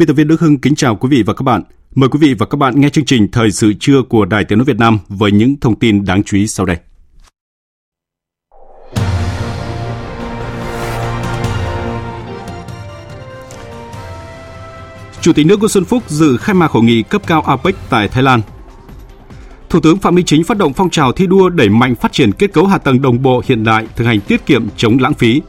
Biên tập viên Đức Hưng kính chào quý vị và các bạn. Mời quý vị và các bạn nghe chương trình Thời sự trưa của Đài Tiếng nói Việt Nam với những thông tin đáng chú ý sau đây. Chủ tịch nước Nguyễn Xuân Phúc dự khai mạc hội nghị cấp cao APEC tại Thái Lan. Thủ tướng Phạm Minh Chính phát động phong trào thi đua đẩy mạnh phát triển kết cấu hạ tầng đồng bộ hiện đại, thực hành tiết kiệm chống lãng phí,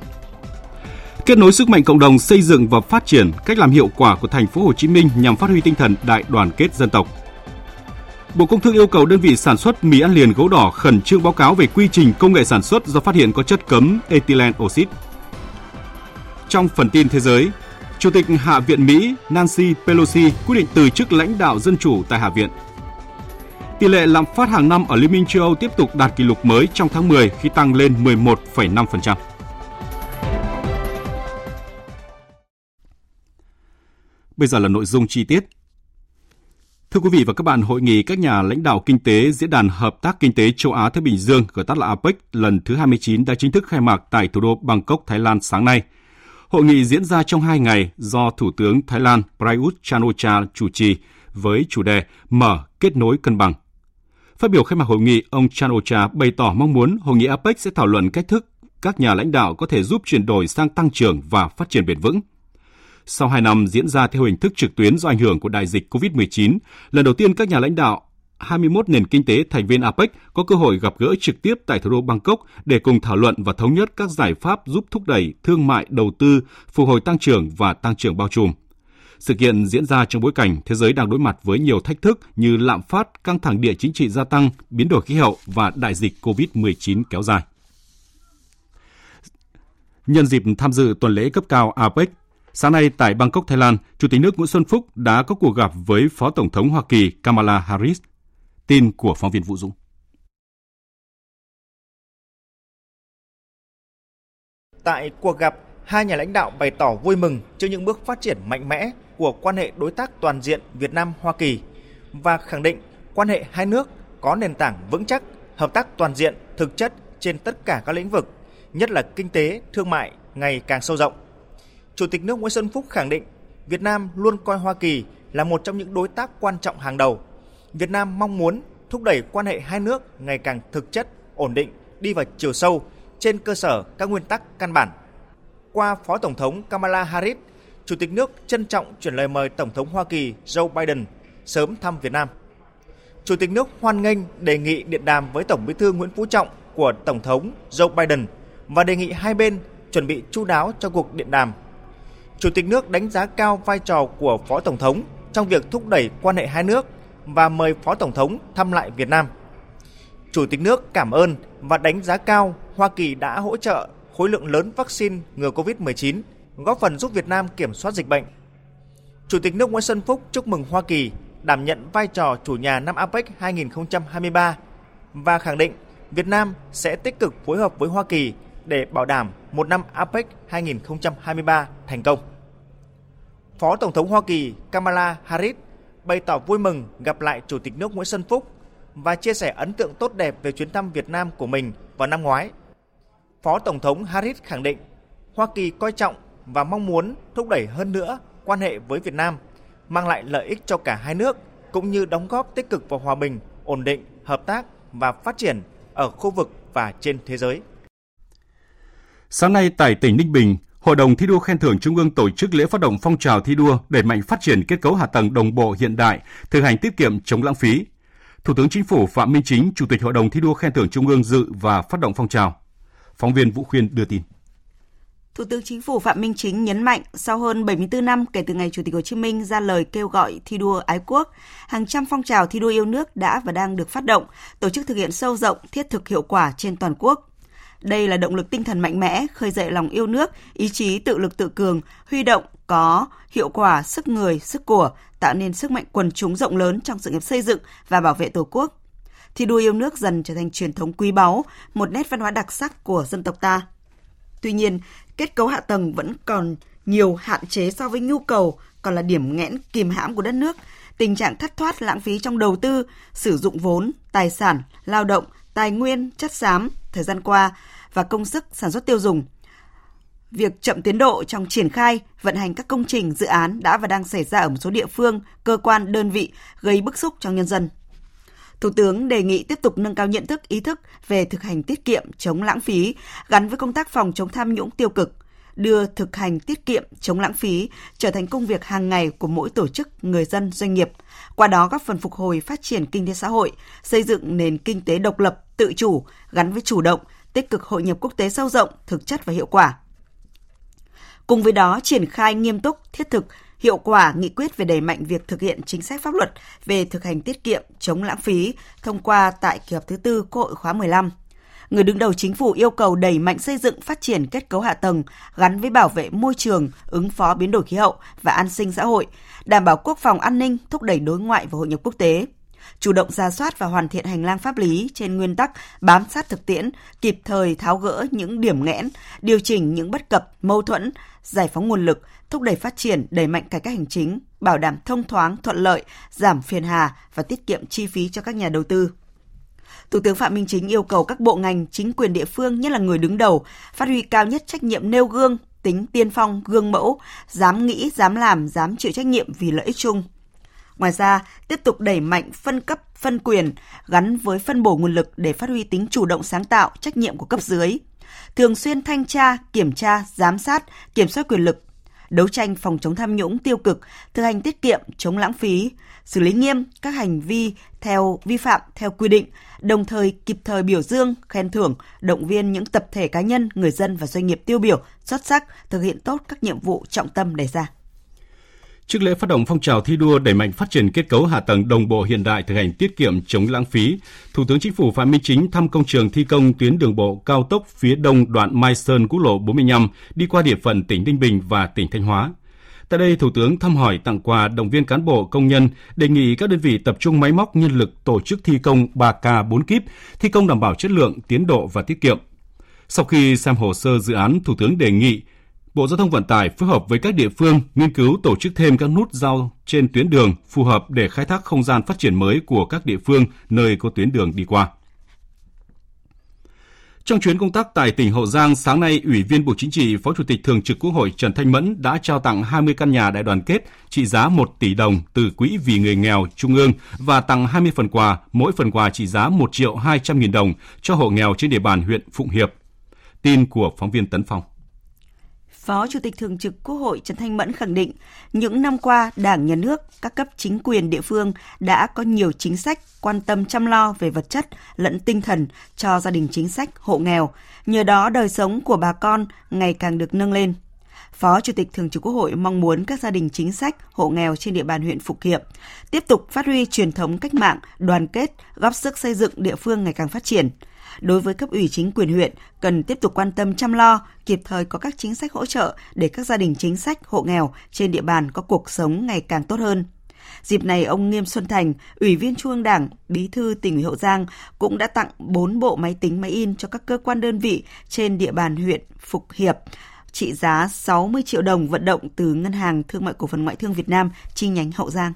kết nối sức mạnh cộng đồng xây dựng và phát triển cách làm hiệu quả của thành phố Hồ Chí Minh nhằm phát huy tinh thần đại đoàn kết dân tộc. Bộ Công Thương yêu cầu đơn vị sản xuất mì ăn liền gấu đỏ khẩn trương báo cáo về quy trình công nghệ sản xuất do phát hiện có chất cấm ethylene oxide. Trong phần tin thế giới, Chủ tịch Hạ viện Mỹ Nancy Pelosi quyết định từ chức lãnh đạo dân chủ tại Hạ viện. Tỷ lệ lạm phát hàng năm ở Liên minh châu Âu tiếp tục đạt kỷ lục mới trong tháng 10 khi tăng lên 11,5%. Bây giờ là nội dung chi tiết. Thưa quý vị và các bạn, hội nghị các nhà lãnh đạo kinh tế Diễn đàn Hợp tác Kinh tế Châu Á Thái Bình Dương, gọi tắt là APEC, lần thứ 29 đã chính thức khai mạc tại thủ đô Bangkok, Thái Lan sáng nay. Hội nghị diễn ra trong hai ngày do Thủ tướng Thái Lan Prayut chan-o-cha chủ trì với chủ đề Mở kết nối cân bằng. Phát biểu khai mạc hội nghị, ông chan-o-cha bày tỏ mong muốn hội nghị APEC sẽ thảo luận cách thức các nhà lãnh đạo có thể giúp chuyển đổi sang tăng trưởng và phát triển bền vững – sau 2 năm diễn ra theo hình thức trực tuyến do ảnh hưởng của đại dịch COVID-19, lần đầu tiên các nhà lãnh đạo 21 nền kinh tế thành viên APEC có cơ hội gặp gỡ trực tiếp tại thủ đô Bangkok để cùng thảo luận và thống nhất các giải pháp giúp thúc đẩy thương mại, đầu tư, phục hồi tăng trưởng và tăng trưởng bao trùm. Sự kiện diễn ra trong bối cảnh thế giới đang đối mặt với nhiều thách thức như lạm phát, căng thẳng địa chính trị gia tăng, biến đổi khí hậu và đại dịch COVID-19 kéo dài. Nhân dịp tham dự tuần lễ cấp cao APEC, Sáng nay tại Bangkok, Thái Lan, Chủ tịch nước Nguyễn Xuân Phúc đã có cuộc gặp với Phó Tổng thống Hoa Kỳ Kamala Harris. Tin của phóng viên Vũ Dũng. Tại cuộc gặp, hai nhà lãnh đạo bày tỏ vui mừng trước những bước phát triển mạnh mẽ của quan hệ đối tác toàn diện Việt Nam Hoa Kỳ và khẳng định quan hệ hai nước có nền tảng vững chắc, hợp tác toàn diện, thực chất trên tất cả các lĩnh vực, nhất là kinh tế, thương mại ngày càng sâu rộng. Chủ tịch nước Nguyễn Xuân Phúc khẳng định Việt Nam luôn coi Hoa Kỳ là một trong những đối tác quan trọng hàng đầu. Việt Nam mong muốn thúc đẩy quan hệ hai nước ngày càng thực chất, ổn định, đi vào chiều sâu trên cơ sở các nguyên tắc căn bản. Qua Phó Tổng thống Kamala Harris, Chủ tịch nước trân trọng chuyển lời mời Tổng thống Hoa Kỳ Joe Biden sớm thăm Việt Nam. Chủ tịch nước hoan nghênh đề nghị điện đàm với Tổng Bí thư Nguyễn Phú Trọng của Tổng thống Joe Biden và đề nghị hai bên chuẩn bị chu đáo cho cuộc điện đàm Chủ tịch nước đánh giá cao vai trò của Phó Tổng thống trong việc thúc đẩy quan hệ hai nước và mời Phó Tổng thống thăm lại Việt Nam. Chủ tịch nước cảm ơn và đánh giá cao Hoa Kỳ đã hỗ trợ khối lượng lớn vaccine ngừa COVID-19, góp phần giúp Việt Nam kiểm soát dịch bệnh. Chủ tịch nước Nguyễn Xuân Phúc chúc mừng Hoa Kỳ đảm nhận vai trò chủ nhà năm APEC 2023 và khẳng định Việt Nam sẽ tích cực phối hợp với Hoa Kỳ để bảo đảm một năm APEC 2023 thành công. Phó Tổng thống Hoa Kỳ Kamala Harris bày tỏ vui mừng gặp lại Chủ tịch nước Nguyễn Xuân Phúc và chia sẻ ấn tượng tốt đẹp về chuyến thăm Việt Nam của mình vào năm ngoái. Phó Tổng thống Harris khẳng định Hoa Kỳ coi trọng và mong muốn thúc đẩy hơn nữa quan hệ với Việt Nam, mang lại lợi ích cho cả hai nước cũng như đóng góp tích cực vào hòa bình, ổn định, hợp tác và phát triển ở khu vực và trên thế giới. Sáng nay tại tỉnh Ninh Bình, Hội đồng thi đua khen thưởng Trung ương tổ chức lễ phát động phong trào thi đua đẩy mạnh phát triển kết cấu hạ tầng đồng bộ hiện đại, thực hành tiết kiệm chống lãng phí. Thủ tướng Chính phủ Phạm Minh Chính, Chủ tịch Hội đồng thi đua khen thưởng Trung ương dự và phát động phong trào. Phóng viên Vũ Khuyên đưa tin. Thủ tướng Chính phủ Phạm Minh Chính nhấn mạnh sau hơn 74 năm kể từ ngày Chủ tịch Hồ Chí Minh ra lời kêu gọi thi đua ái quốc, hàng trăm phong trào thi đua yêu nước đã và đang được phát động, tổ chức thực hiện sâu rộng, thiết thực hiệu quả trên toàn quốc. Đây là động lực tinh thần mạnh mẽ, khơi dậy lòng yêu nước, ý chí tự lực tự cường, huy động có hiệu quả sức người, sức của, tạo nên sức mạnh quần chúng rộng lớn trong sự nghiệp xây dựng và bảo vệ Tổ quốc. Thi đua yêu nước dần trở thành truyền thống quý báu, một nét văn hóa đặc sắc của dân tộc ta. Tuy nhiên, kết cấu hạ tầng vẫn còn nhiều hạn chế so với nhu cầu, còn là điểm nghẽn kìm hãm của đất nước. Tình trạng thất thoát lãng phí trong đầu tư, sử dụng vốn, tài sản, lao động, tài nguyên, chất xám thời gian qua và công sức sản xuất tiêu dùng. Việc chậm tiến độ trong triển khai, vận hành các công trình, dự án đã và đang xảy ra ở một số địa phương, cơ quan, đơn vị gây bức xúc trong nhân dân. Thủ tướng đề nghị tiếp tục nâng cao nhận thức, ý thức về thực hành tiết kiệm, chống lãng phí gắn với công tác phòng chống tham nhũng tiêu cực, đưa thực hành tiết kiệm, chống lãng phí trở thành công việc hàng ngày của mỗi tổ chức, người dân, doanh nghiệp. Qua đó góp phần phục hồi phát triển kinh tế xã hội, xây dựng nền kinh tế độc lập, tự chủ, gắn với chủ động, tích cực hội nhập quốc tế sâu rộng, thực chất và hiệu quả. Cùng với đó, triển khai nghiêm túc, thiết thực hiệu quả nghị quyết về đẩy mạnh việc thực hiện chính sách pháp luật về thực hành tiết kiệm, chống lãng phí thông qua tại kỳ họp thứ tư Quốc hội khóa 15. Người đứng đầu chính phủ yêu cầu đẩy mạnh xây dựng phát triển kết cấu hạ tầng gắn với bảo vệ môi trường, ứng phó biến đổi khí hậu và an sinh xã hội, đảm bảo quốc phòng an ninh, thúc đẩy đối ngoại và hội nhập quốc tế chủ động ra soát và hoàn thiện hành lang pháp lý trên nguyên tắc bám sát thực tiễn, kịp thời tháo gỡ những điểm nghẽn, điều chỉnh những bất cập, mâu thuẫn, giải phóng nguồn lực, thúc đẩy phát triển, đẩy mạnh cải cách hành chính, bảo đảm thông thoáng, thuận lợi, giảm phiền hà và tiết kiệm chi phí cho các nhà đầu tư. Thủ tướng Phạm Minh Chính yêu cầu các bộ ngành, chính quyền địa phương nhất là người đứng đầu phát huy cao nhất trách nhiệm nêu gương, tính tiên phong, gương mẫu, dám nghĩ, dám làm, dám chịu trách nhiệm vì lợi ích chung. Ngoài ra, tiếp tục đẩy mạnh phân cấp, phân quyền gắn với phân bổ nguồn lực để phát huy tính chủ động sáng tạo, trách nhiệm của cấp dưới. Thường xuyên thanh tra, kiểm tra, giám sát, kiểm soát quyền lực, đấu tranh phòng chống tham nhũng tiêu cực, thực hành tiết kiệm, chống lãng phí, xử lý nghiêm các hành vi theo vi phạm theo quy định, đồng thời kịp thời biểu dương, khen thưởng, động viên những tập thể cá nhân, người dân và doanh nghiệp tiêu biểu xuất sắc thực hiện tốt các nhiệm vụ trọng tâm đề ra. Trước lễ phát động phong trào thi đua đẩy mạnh phát triển kết cấu hạ tầng đồng bộ hiện đại thực hành tiết kiệm chống lãng phí, Thủ tướng Chính phủ Phạm Minh Chính thăm công trường thi công tuyến đường bộ cao tốc phía đông đoạn Mai Sơn quốc lộ 45 đi qua địa phận tỉnh Ninh Bình và tỉnh Thanh Hóa. Tại đây, Thủ tướng thăm hỏi tặng quà động viên cán bộ công nhân, đề nghị các đơn vị tập trung máy móc nhân lực tổ chức thi công 3K 4 kíp, thi công đảm bảo chất lượng, tiến độ và tiết kiệm. Sau khi xem hồ sơ dự án, Thủ tướng đề nghị Bộ Giao thông Vận tải phối hợp với các địa phương nghiên cứu tổ chức thêm các nút giao trên tuyến đường phù hợp để khai thác không gian phát triển mới của các địa phương nơi có tuyến đường đi qua. Trong chuyến công tác tại tỉnh Hậu Giang, sáng nay, Ủy viên Bộ Chính trị, Phó Chủ tịch Thường trực Quốc hội Trần Thanh Mẫn đã trao tặng 20 căn nhà đại đoàn kết trị giá 1 tỷ đồng từ Quỹ vì người nghèo Trung ương và tặng 20 phần quà, mỗi phần quà trị giá 1 triệu 200 nghìn đồng cho hộ nghèo trên địa bàn huyện Phụng Hiệp. Tin của phóng viên Tấn Phong. Phó Chủ tịch Thường trực Quốc hội Trần Thanh Mẫn khẳng định, những năm qua, Đảng, Nhà nước, các cấp chính quyền địa phương đã có nhiều chính sách quan tâm chăm lo về vật chất lẫn tinh thần cho gia đình chính sách, hộ nghèo. Nhờ đó, đời sống của bà con ngày càng được nâng lên. Phó Chủ tịch Thường trực Quốc hội mong muốn các gia đình chính sách, hộ nghèo trên địa bàn huyện Phục Hiệp tiếp tục phát huy truyền thống cách mạng, đoàn kết, góp sức xây dựng địa phương ngày càng phát triển – đối với cấp ủy chính quyền huyện cần tiếp tục quan tâm chăm lo, kịp thời có các chính sách hỗ trợ để các gia đình chính sách, hộ nghèo trên địa bàn có cuộc sống ngày càng tốt hơn. Dịp này, ông Nghiêm Xuân Thành, Ủy viên Trung ương Đảng, Bí thư tỉnh ủy Hậu Giang cũng đã tặng 4 bộ máy tính máy in cho các cơ quan đơn vị trên địa bàn huyện Phục Hiệp trị giá 60 triệu đồng vận động từ Ngân hàng Thương mại Cổ phần Ngoại thương Việt Nam chi nhánh Hậu Giang.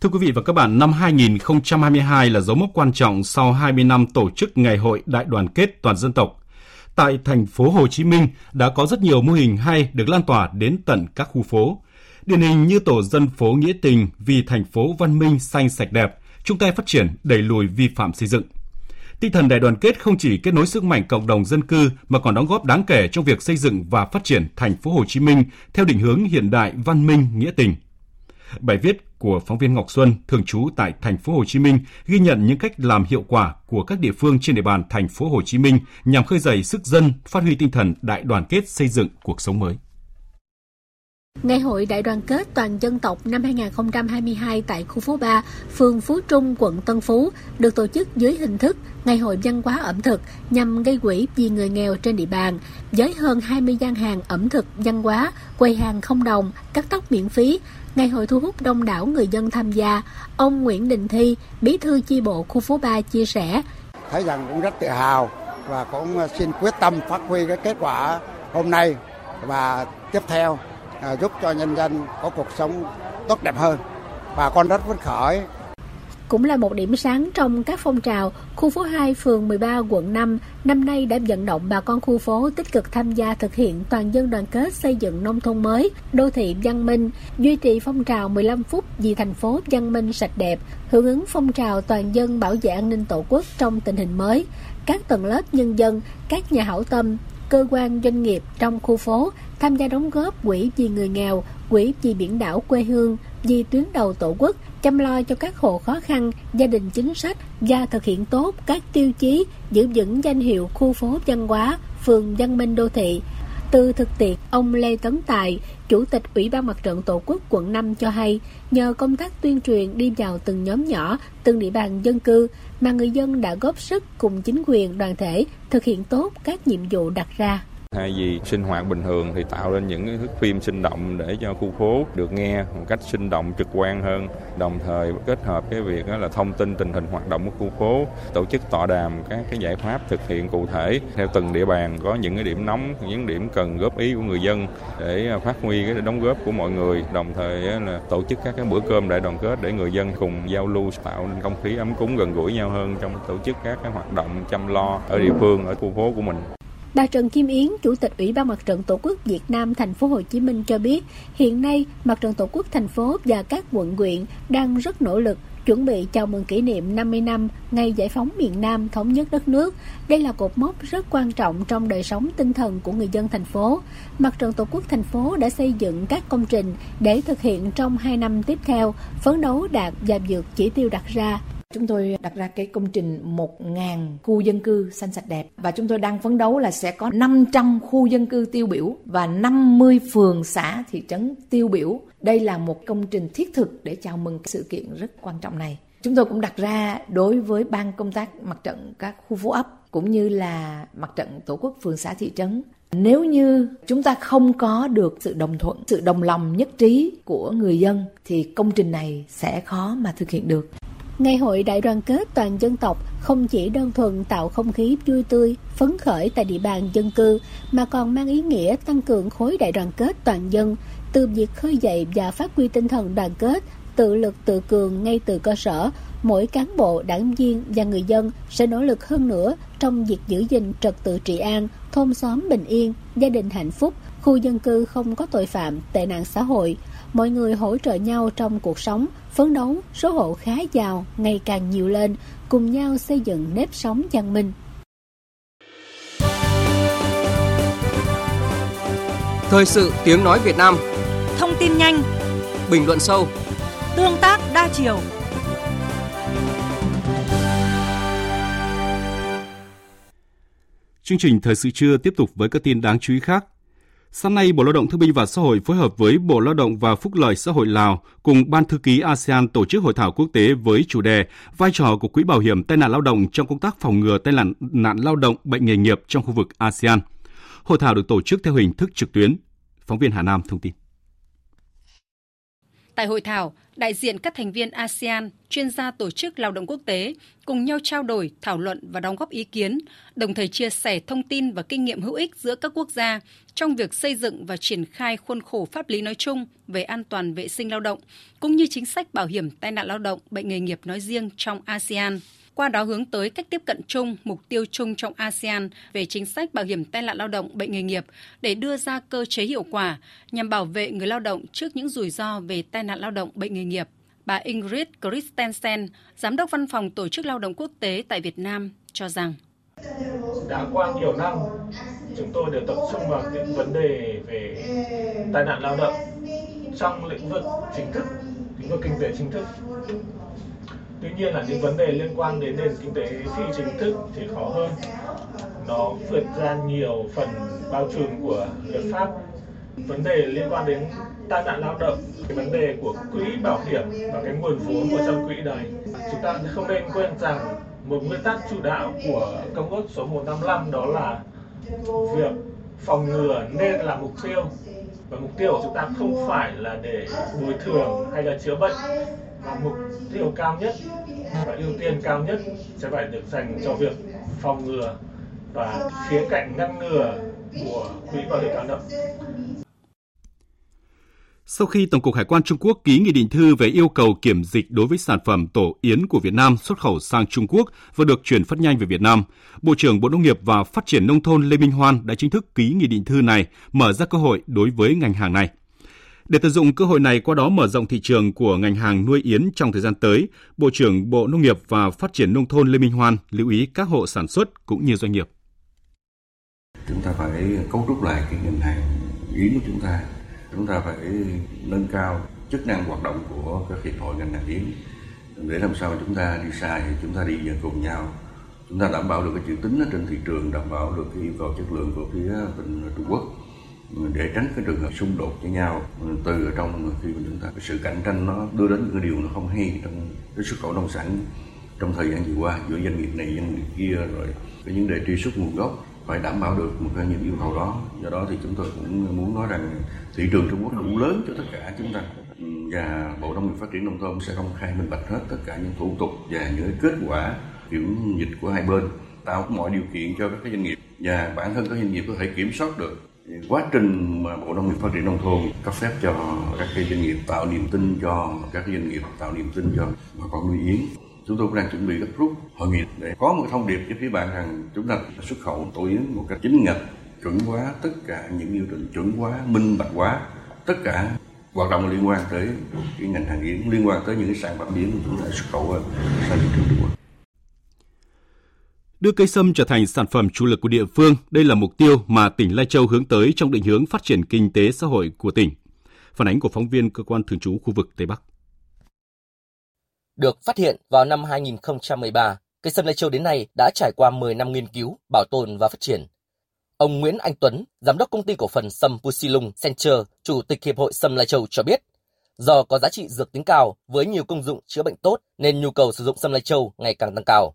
Thưa quý vị và các bạn, năm 2022 là dấu mốc quan trọng sau 20 năm tổ chức Ngày hội Đại đoàn kết toàn dân tộc. Tại thành phố Hồ Chí Minh đã có rất nhiều mô hình hay được lan tỏa đến tận các khu phố. Điển hình như tổ dân phố nghĩa tình vì thành phố văn minh xanh sạch đẹp, chung tay phát triển đẩy lùi vi phạm xây dựng. Tinh thần đại đoàn kết không chỉ kết nối sức mạnh cộng đồng dân cư mà còn đóng góp đáng kể trong việc xây dựng và phát triển thành phố Hồ Chí Minh theo định hướng hiện đại văn minh nghĩa tình. Bài viết của phóng viên Ngọc Xuân thường trú tại thành phố Hồ Chí Minh ghi nhận những cách làm hiệu quả của các địa phương trên địa bàn thành phố Hồ Chí Minh nhằm khơi dậy sức dân, phát huy tinh thần đại đoàn kết xây dựng cuộc sống mới. Ngày hội đại đoàn kết toàn dân tộc năm 2022 tại khu phố 3, phường Phú Trung, quận Tân Phú được tổ chức dưới hình thức Ngày hội văn hóa ẩm thực nhằm gây quỹ vì người nghèo trên địa bàn, với hơn 20 gian hàng ẩm thực văn hóa, quầy hàng không đồng, cắt tóc miễn phí. Ngày hội thu hút đông đảo người dân tham gia. Ông Nguyễn Đình Thi, bí thư chi bộ khu phố 3 chia sẻ. Thấy rằng cũng rất tự hào và cũng xin quyết tâm phát huy cái kết quả hôm nay và tiếp theo à, giúp cho nhân dân có cuộc sống tốt đẹp hơn. Bà con rất phấn khởi. Cũng là một điểm sáng trong các phong trào, khu phố 2 phường 13 quận 5 năm nay đã vận động bà con khu phố tích cực tham gia thực hiện toàn dân đoàn kết xây dựng nông thôn mới, đô thị văn minh, duy trì phong trào 15 phút vì thành phố văn minh sạch đẹp, hưởng ứng phong trào toàn dân bảo vệ an ninh tổ quốc trong tình hình mới. Các tầng lớp nhân dân, các nhà hảo tâm, cơ quan doanh nghiệp trong khu phố tham gia đóng góp quỹ vì người nghèo, quỹ vì biển đảo quê hương, vì tuyến đầu tổ quốc, chăm lo cho các hộ khó khăn, gia đình chính sách và thực hiện tốt các tiêu chí giữ vững danh hiệu khu phố văn hóa, phường văn minh đô thị. Từ thực tiễn, ông Lê Tấn Tài, Chủ tịch Ủy ban Mặt trận Tổ quốc quận 5 cho hay, nhờ công tác tuyên truyền đi vào từng nhóm nhỏ, từng địa bàn dân cư, mà người dân đã góp sức cùng chính quyền đoàn thể thực hiện tốt các nhiệm vụ đặt ra. Thay vì sinh hoạt bình thường thì tạo lên những cái thước phim sinh động để cho khu phố được nghe một cách sinh động trực quan hơn. Đồng thời kết hợp cái việc đó là thông tin tình hình hoạt động của khu phố, tổ chức tọa đàm các cái giải pháp thực hiện cụ thể theo từng địa bàn có những cái điểm nóng, những điểm cần góp ý của người dân để phát huy cái đóng góp của mọi người. Đồng thời là tổ chức các cái bữa cơm đại đoàn kết để người dân cùng giao lưu tạo nên không khí ấm cúng gần gũi nhau hơn trong tổ chức các cái hoạt động chăm lo ở địa phương ở khu phố của mình. Bà Trần Kim Yến, Chủ tịch Ủy ban Mặt trận Tổ quốc Việt Nam thành phố Hồ Chí Minh cho biết, hiện nay Mặt trận Tổ quốc thành phố và các quận huyện đang rất nỗ lực chuẩn bị chào mừng kỷ niệm 50 năm ngày giải phóng miền Nam thống nhất đất nước. Đây là cột mốc rất quan trọng trong đời sống tinh thần của người dân thành phố. Mặt trận Tổ quốc thành phố đã xây dựng các công trình để thực hiện trong 2 năm tiếp theo, phấn đấu đạt và vượt chỉ tiêu đặt ra Chúng tôi đặt ra cái công trình 1.000 khu dân cư xanh sạch đẹp và chúng tôi đang phấn đấu là sẽ có 500 khu dân cư tiêu biểu và 50 phường xã thị trấn tiêu biểu. Đây là một công trình thiết thực để chào mừng sự kiện rất quan trọng này. Chúng tôi cũng đặt ra đối với ban công tác mặt trận các khu phố ấp cũng như là mặt trận tổ quốc phường xã thị trấn nếu như chúng ta không có được sự đồng thuận, sự đồng lòng nhất trí của người dân thì công trình này sẽ khó mà thực hiện được. Ngày hội đại đoàn kết toàn dân tộc không chỉ đơn thuần tạo không khí vui tươi, phấn khởi tại địa bàn dân cư, mà còn mang ý nghĩa tăng cường khối đại đoàn kết toàn dân, từ việc khơi dậy và phát huy tinh thần đoàn kết, tự lực tự cường ngay từ cơ sở, mỗi cán bộ, đảng viên và người dân sẽ nỗ lực hơn nữa trong việc giữ gìn trật tự trị an, thôn xóm bình yên, gia đình hạnh phúc, khu dân cư không có tội phạm, tệ nạn xã hội, mọi người hỗ trợ nhau trong cuộc sống, phấn đấu số hộ khá giàu ngày càng nhiều lên, cùng nhau xây dựng nếp sống văn minh. Thời sự tiếng nói Việt Nam Thông tin nhanh Bình luận sâu Tương tác đa chiều Chương trình Thời sự trưa tiếp tục với các tin đáng chú ý khác. Sáng nay, Bộ Lao động Thương binh và Xã hội phối hợp với Bộ Lao động và Phúc lợi Xã hội Lào cùng Ban Thư ký ASEAN tổ chức hội thảo quốc tế với chủ đề Vai trò của Quỹ Bảo hiểm tai nạn lao động trong công tác phòng ngừa tai nạn, nạn lao động bệnh nghề nghiệp trong khu vực ASEAN. Hội thảo được tổ chức theo hình thức trực tuyến. Phóng viên Hà Nam thông tin. Tại hội thảo, đại diện các thành viên ASEAN, chuyên gia tổ chức lao động quốc tế cùng nhau trao đổi, thảo luận và đóng góp ý kiến, đồng thời chia sẻ thông tin và kinh nghiệm hữu ích giữa các quốc gia trong việc xây dựng và triển khai khuôn khổ pháp lý nói chung về an toàn vệ sinh lao động, cũng như chính sách bảo hiểm tai nạn lao động, bệnh nghề nghiệp nói riêng trong ASEAN qua đó hướng tới cách tiếp cận chung, mục tiêu chung trong ASEAN về chính sách bảo hiểm tai nạn lao động, bệnh nghề nghiệp để đưa ra cơ chế hiệu quả nhằm bảo vệ người lao động trước những rủi ro về tai nạn lao động, bệnh nghề nghiệp. Bà Ingrid Christensen, Giám đốc Văn phòng Tổ chức Lao động Quốc tế tại Việt Nam, cho rằng đã qua nhiều năm, chúng tôi đều tập trung vào những vấn đề về tai nạn lao động trong lĩnh vực chính thức lĩnh vực kinh tế chính thức. Tuy nhiên là những vấn đề liên quan đến nền kinh tế phi chính thức thì khó hơn. Nó vượt ra nhiều phần bao trùm của luật pháp. Vấn đề liên quan đến tai nạn lao động, cái vấn đề của quỹ bảo hiểm và cái nguồn vốn của trong quỹ đấy. Chúng ta không nên quên rằng một nguyên tắc chủ đạo của công ước số 155 đó là việc phòng ngừa nên là mục tiêu và mục tiêu của chúng ta không phải là để bồi thường hay là chữa bệnh mà mục tiêu cao nhất và ưu tiên cao nhất sẽ phải được dành cho việc phòng ngừa và khía cạnh ngăn ngừa của quỹ bảo hiểm lao động sau khi Tổng cục Hải quan Trung Quốc ký nghị định thư về yêu cầu kiểm dịch đối với sản phẩm tổ yến của Việt Nam xuất khẩu sang Trung Quốc và được chuyển phát nhanh về Việt Nam, Bộ trưởng Bộ Nông nghiệp và Phát triển Nông thôn Lê Minh Hoan đã chính thức ký nghị định thư này, mở ra cơ hội đối với ngành hàng này. Để tận dụng cơ hội này qua đó mở rộng thị trường của ngành hàng nuôi yến trong thời gian tới, Bộ trưởng Bộ Nông nghiệp và Phát triển Nông thôn Lê Minh Hoan lưu ý các hộ sản xuất cũng như doanh nghiệp. Chúng ta phải cấu trúc lại cái ngành hàng yến của chúng ta. Chúng ta phải nâng cao chức năng hoạt động của các hiệp hội ngành hàng yến. Để làm sao chúng ta đi sai thì chúng ta đi dần cùng nhau. Chúng ta đảm bảo được cái chữ tính ở trên thị trường đảm bảo được cái yêu cầu chất lượng của phía bên Trung Quốc để tránh cái trường hợp xung đột với nhau, từ ở trong khi mà chúng ta, cái sự cạnh tranh nó đưa đến những cái điều nó không hay trong cái xuất khẩu nông sản trong thời gian vừa qua, giữa doanh nghiệp này, doanh nghiệp kia, rồi cái vấn đề truy xuất nguồn gốc phải đảm bảo được một cái những yêu cầu đó. Do đó thì chúng tôi cũng muốn nói rằng thị trường Trung Quốc đủ lớn cho tất cả chúng ta. Và Bộ Nông nghiệp Phát triển Nông thôn sẽ công khai minh bạch hết tất cả những thủ tục và những kết quả kiểm dịch của hai bên, tạo mọi điều kiện cho các doanh nghiệp và bản thân các doanh nghiệp có thể kiểm soát được quá trình mà Bộ Nông nghiệp Phát triển Nông thôn cấp phép cho các cái doanh nghiệp tạo niềm tin cho các doanh nghiệp tạo niềm tin cho bà con nuôi yến, chúng tôi cũng đang chuẩn bị gấp rút hội nghị để có một thông điệp với phía bạn rằng chúng ta xuất khẩu tổ yến một cách chính ngạch, chuẩn hóa tất cả những điều định chuẩn hóa, minh bạch hóa tất cả hoạt động liên quan tới cái ngành hàng yến, liên quan tới những cái sản phẩm yến chúng ta xuất khẩu sang thị trường Trung Quốc đưa cây sâm trở thành sản phẩm chủ lực của địa phương. Đây là mục tiêu mà tỉnh Lai Châu hướng tới trong định hướng phát triển kinh tế xã hội của tỉnh. Phản ánh của phóng viên cơ quan thường trú khu vực Tây Bắc. Được phát hiện vào năm 2013, cây sâm Lai Châu đến nay đã trải qua 10 năm nghiên cứu, bảo tồn và phát triển. Ông Nguyễn Anh Tuấn, giám đốc công ty cổ phần sâm Pusilung Center, chủ tịch hiệp hội sâm Lai Châu cho biết, do có giá trị dược tính cao với nhiều công dụng chữa bệnh tốt nên nhu cầu sử dụng sâm Lai Châu ngày càng tăng cao.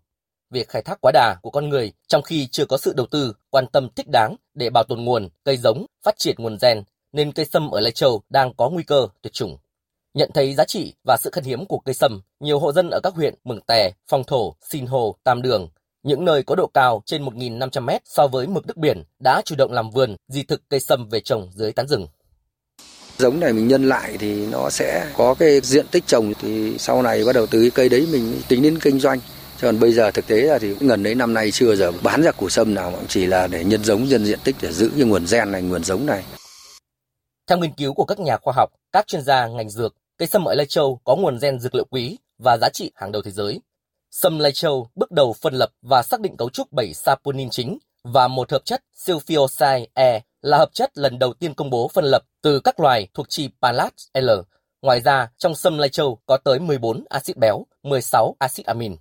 Việc khai thác quá đà của con người trong khi chưa có sự đầu tư quan tâm thích đáng để bảo tồn nguồn, cây giống, phát triển nguồn gen nên cây sâm ở Lai Châu đang có nguy cơ tuyệt chủng. Nhận thấy giá trị và sự khan hiếm của cây sâm, nhiều hộ dân ở các huyện Mường Tè, Phong Thổ, Sinh Hồ, Tam Đường, những nơi có độ cao trên 1.500 mét so với mực nước biển đã chủ động làm vườn, di thực cây sâm về trồng dưới tán rừng. Giống này mình nhân lại thì nó sẽ có cái diện tích trồng thì sau này bắt đầu từ cái cây đấy mình tính đến kinh doanh cho nên bây giờ thực tế là thì gần đấy năm nay chưa giờ bán ra củ sâm nào cũng chỉ là để nhân giống nhân diện tích để giữ cái nguồn gen này, nguồn giống này. Theo nghiên cứu của các nhà khoa học, các chuyên gia ngành dược, Cây sâm ở Lai Châu có nguồn gen dược liệu quý và giá trị hàng đầu thế giới. Sâm Lai Châu bước đầu phân lập và xác định cấu trúc 7 saponin chính và một hợp chất sulfioxide E là hợp chất lần đầu tiên công bố phân lập từ các loài thuộc chi Palat L. Ngoài ra, trong sâm Lai Châu có tới 14 axit béo, 16 axit amin.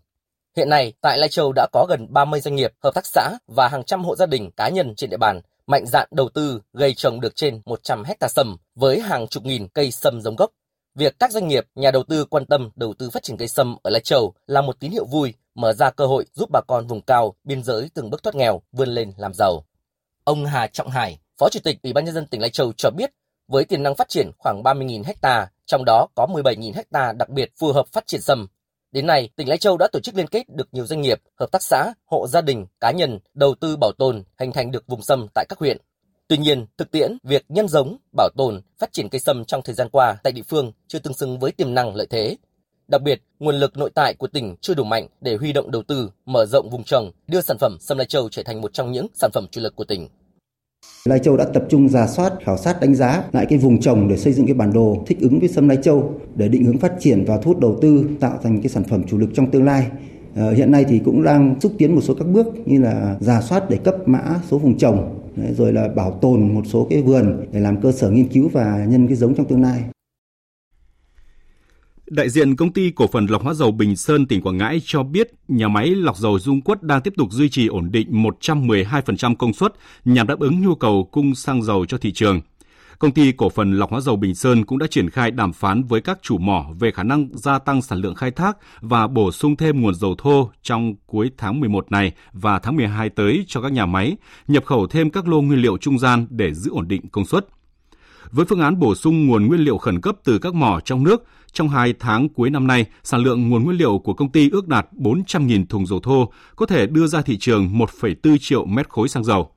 Hiện nay, tại Lai Châu đã có gần 30 doanh nghiệp, hợp tác xã và hàng trăm hộ gia đình cá nhân trên địa bàn mạnh dạn đầu tư gây trồng được trên 100 hecta sâm với hàng chục nghìn cây sâm giống gốc Việc các doanh nghiệp, nhà đầu tư quan tâm đầu tư phát triển cây sâm ở Lai Châu là một tín hiệu vui, mở ra cơ hội giúp bà con vùng cao, biên giới từng bước thoát nghèo, vươn lên làm giàu. Ông Hà Trọng Hải, Phó Chủ tịch Ủy ban nhân dân tỉnh Lai Châu cho biết, với tiềm năng phát triển khoảng 30.000 ha, trong đó có 17.000 ha đặc biệt phù hợp phát triển sâm. Đến nay, tỉnh Lai Châu đã tổ chức liên kết được nhiều doanh nghiệp, hợp tác xã, hộ gia đình, cá nhân đầu tư bảo tồn, hình thành được vùng sâm tại các huyện. Tuy nhiên, thực tiễn việc nhân giống, bảo tồn, phát triển cây sâm trong thời gian qua tại địa phương chưa tương xứng với tiềm năng lợi thế. Đặc biệt, nguồn lực nội tại của tỉnh chưa đủ mạnh để huy động đầu tư, mở rộng vùng trồng, đưa sản phẩm sâm Lai Châu trở thành một trong những sản phẩm chủ lực của tỉnh. Lai Châu đã tập trung giả soát, khảo sát đánh giá lại cái vùng trồng để xây dựng cái bản đồ thích ứng với sâm Lai Châu để định hướng phát triển và thu hút đầu tư tạo thành cái sản phẩm chủ lực trong tương lai. Ờ, hiện nay thì cũng đang xúc tiến một số các bước như là giả soát để cấp mã số vùng trồng rồi là bảo tồn một số cái vườn để làm cơ sở nghiên cứu và nhân cái giống trong tương lai. Đại diện công ty cổ phần lọc hóa dầu Bình Sơn tỉnh Quảng Ngãi cho biết nhà máy lọc dầu Dung Quất đang tiếp tục duy trì ổn định 112% công suất nhằm đáp ứng nhu cầu cung xăng dầu cho thị trường. Công ty cổ phần lọc hóa dầu Bình Sơn cũng đã triển khai đàm phán với các chủ mỏ về khả năng gia tăng sản lượng khai thác và bổ sung thêm nguồn dầu thô trong cuối tháng 11 này và tháng 12 tới cho các nhà máy, nhập khẩu thêm các lô nguyên liệu trung gian để giữ ổn định công suất. Với phương án bổ sung nguồn nguyên liệu khẩn cấp từ các mỏ trong nước, trong 2 tháng cuối năm nay, sản lượng nguồn nguyên liệu của công ty ước đạt 400.000 thùng dầu thô, có thể đưa ra thị trường 1,4 triệu mét khối xăng dầu.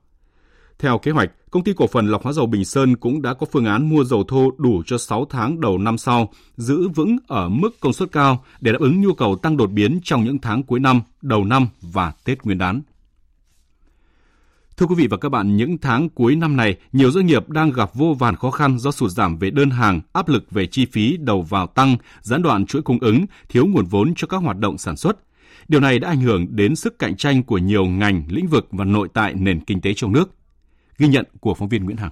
Theo kế hoạch, công ty cổ phần lọc hóa dầu Bình Sơn cũng đã có phương án mua dầu thô đủ cho 6 tháng đầu năm sau, giữ vững ở mức công suất cao để đáp ứng nhu cầu tăng đột biến trong những tháng cuối năm, đầu năm và Tết Nguyên đán. Thưa quý vị và các bạn, những tháng cuối năm này, nhiều doanh nghiệp đang gặp vô vàn khó khăn do sụt giảm về đơn hàng, áp lực về chi phí đầu vào tăng, gián đoạn chuỗi cung ứng, thiếu nguồn vốn cho các hoạt động sản xuất. Điều này đã ảnh hưởng đến sức cạnh tranh của nhiều ngành, lĩnh vực và nội tại nền kinh tế trong nước. Ghi nhận của phóng viên Nguyễn Hằng.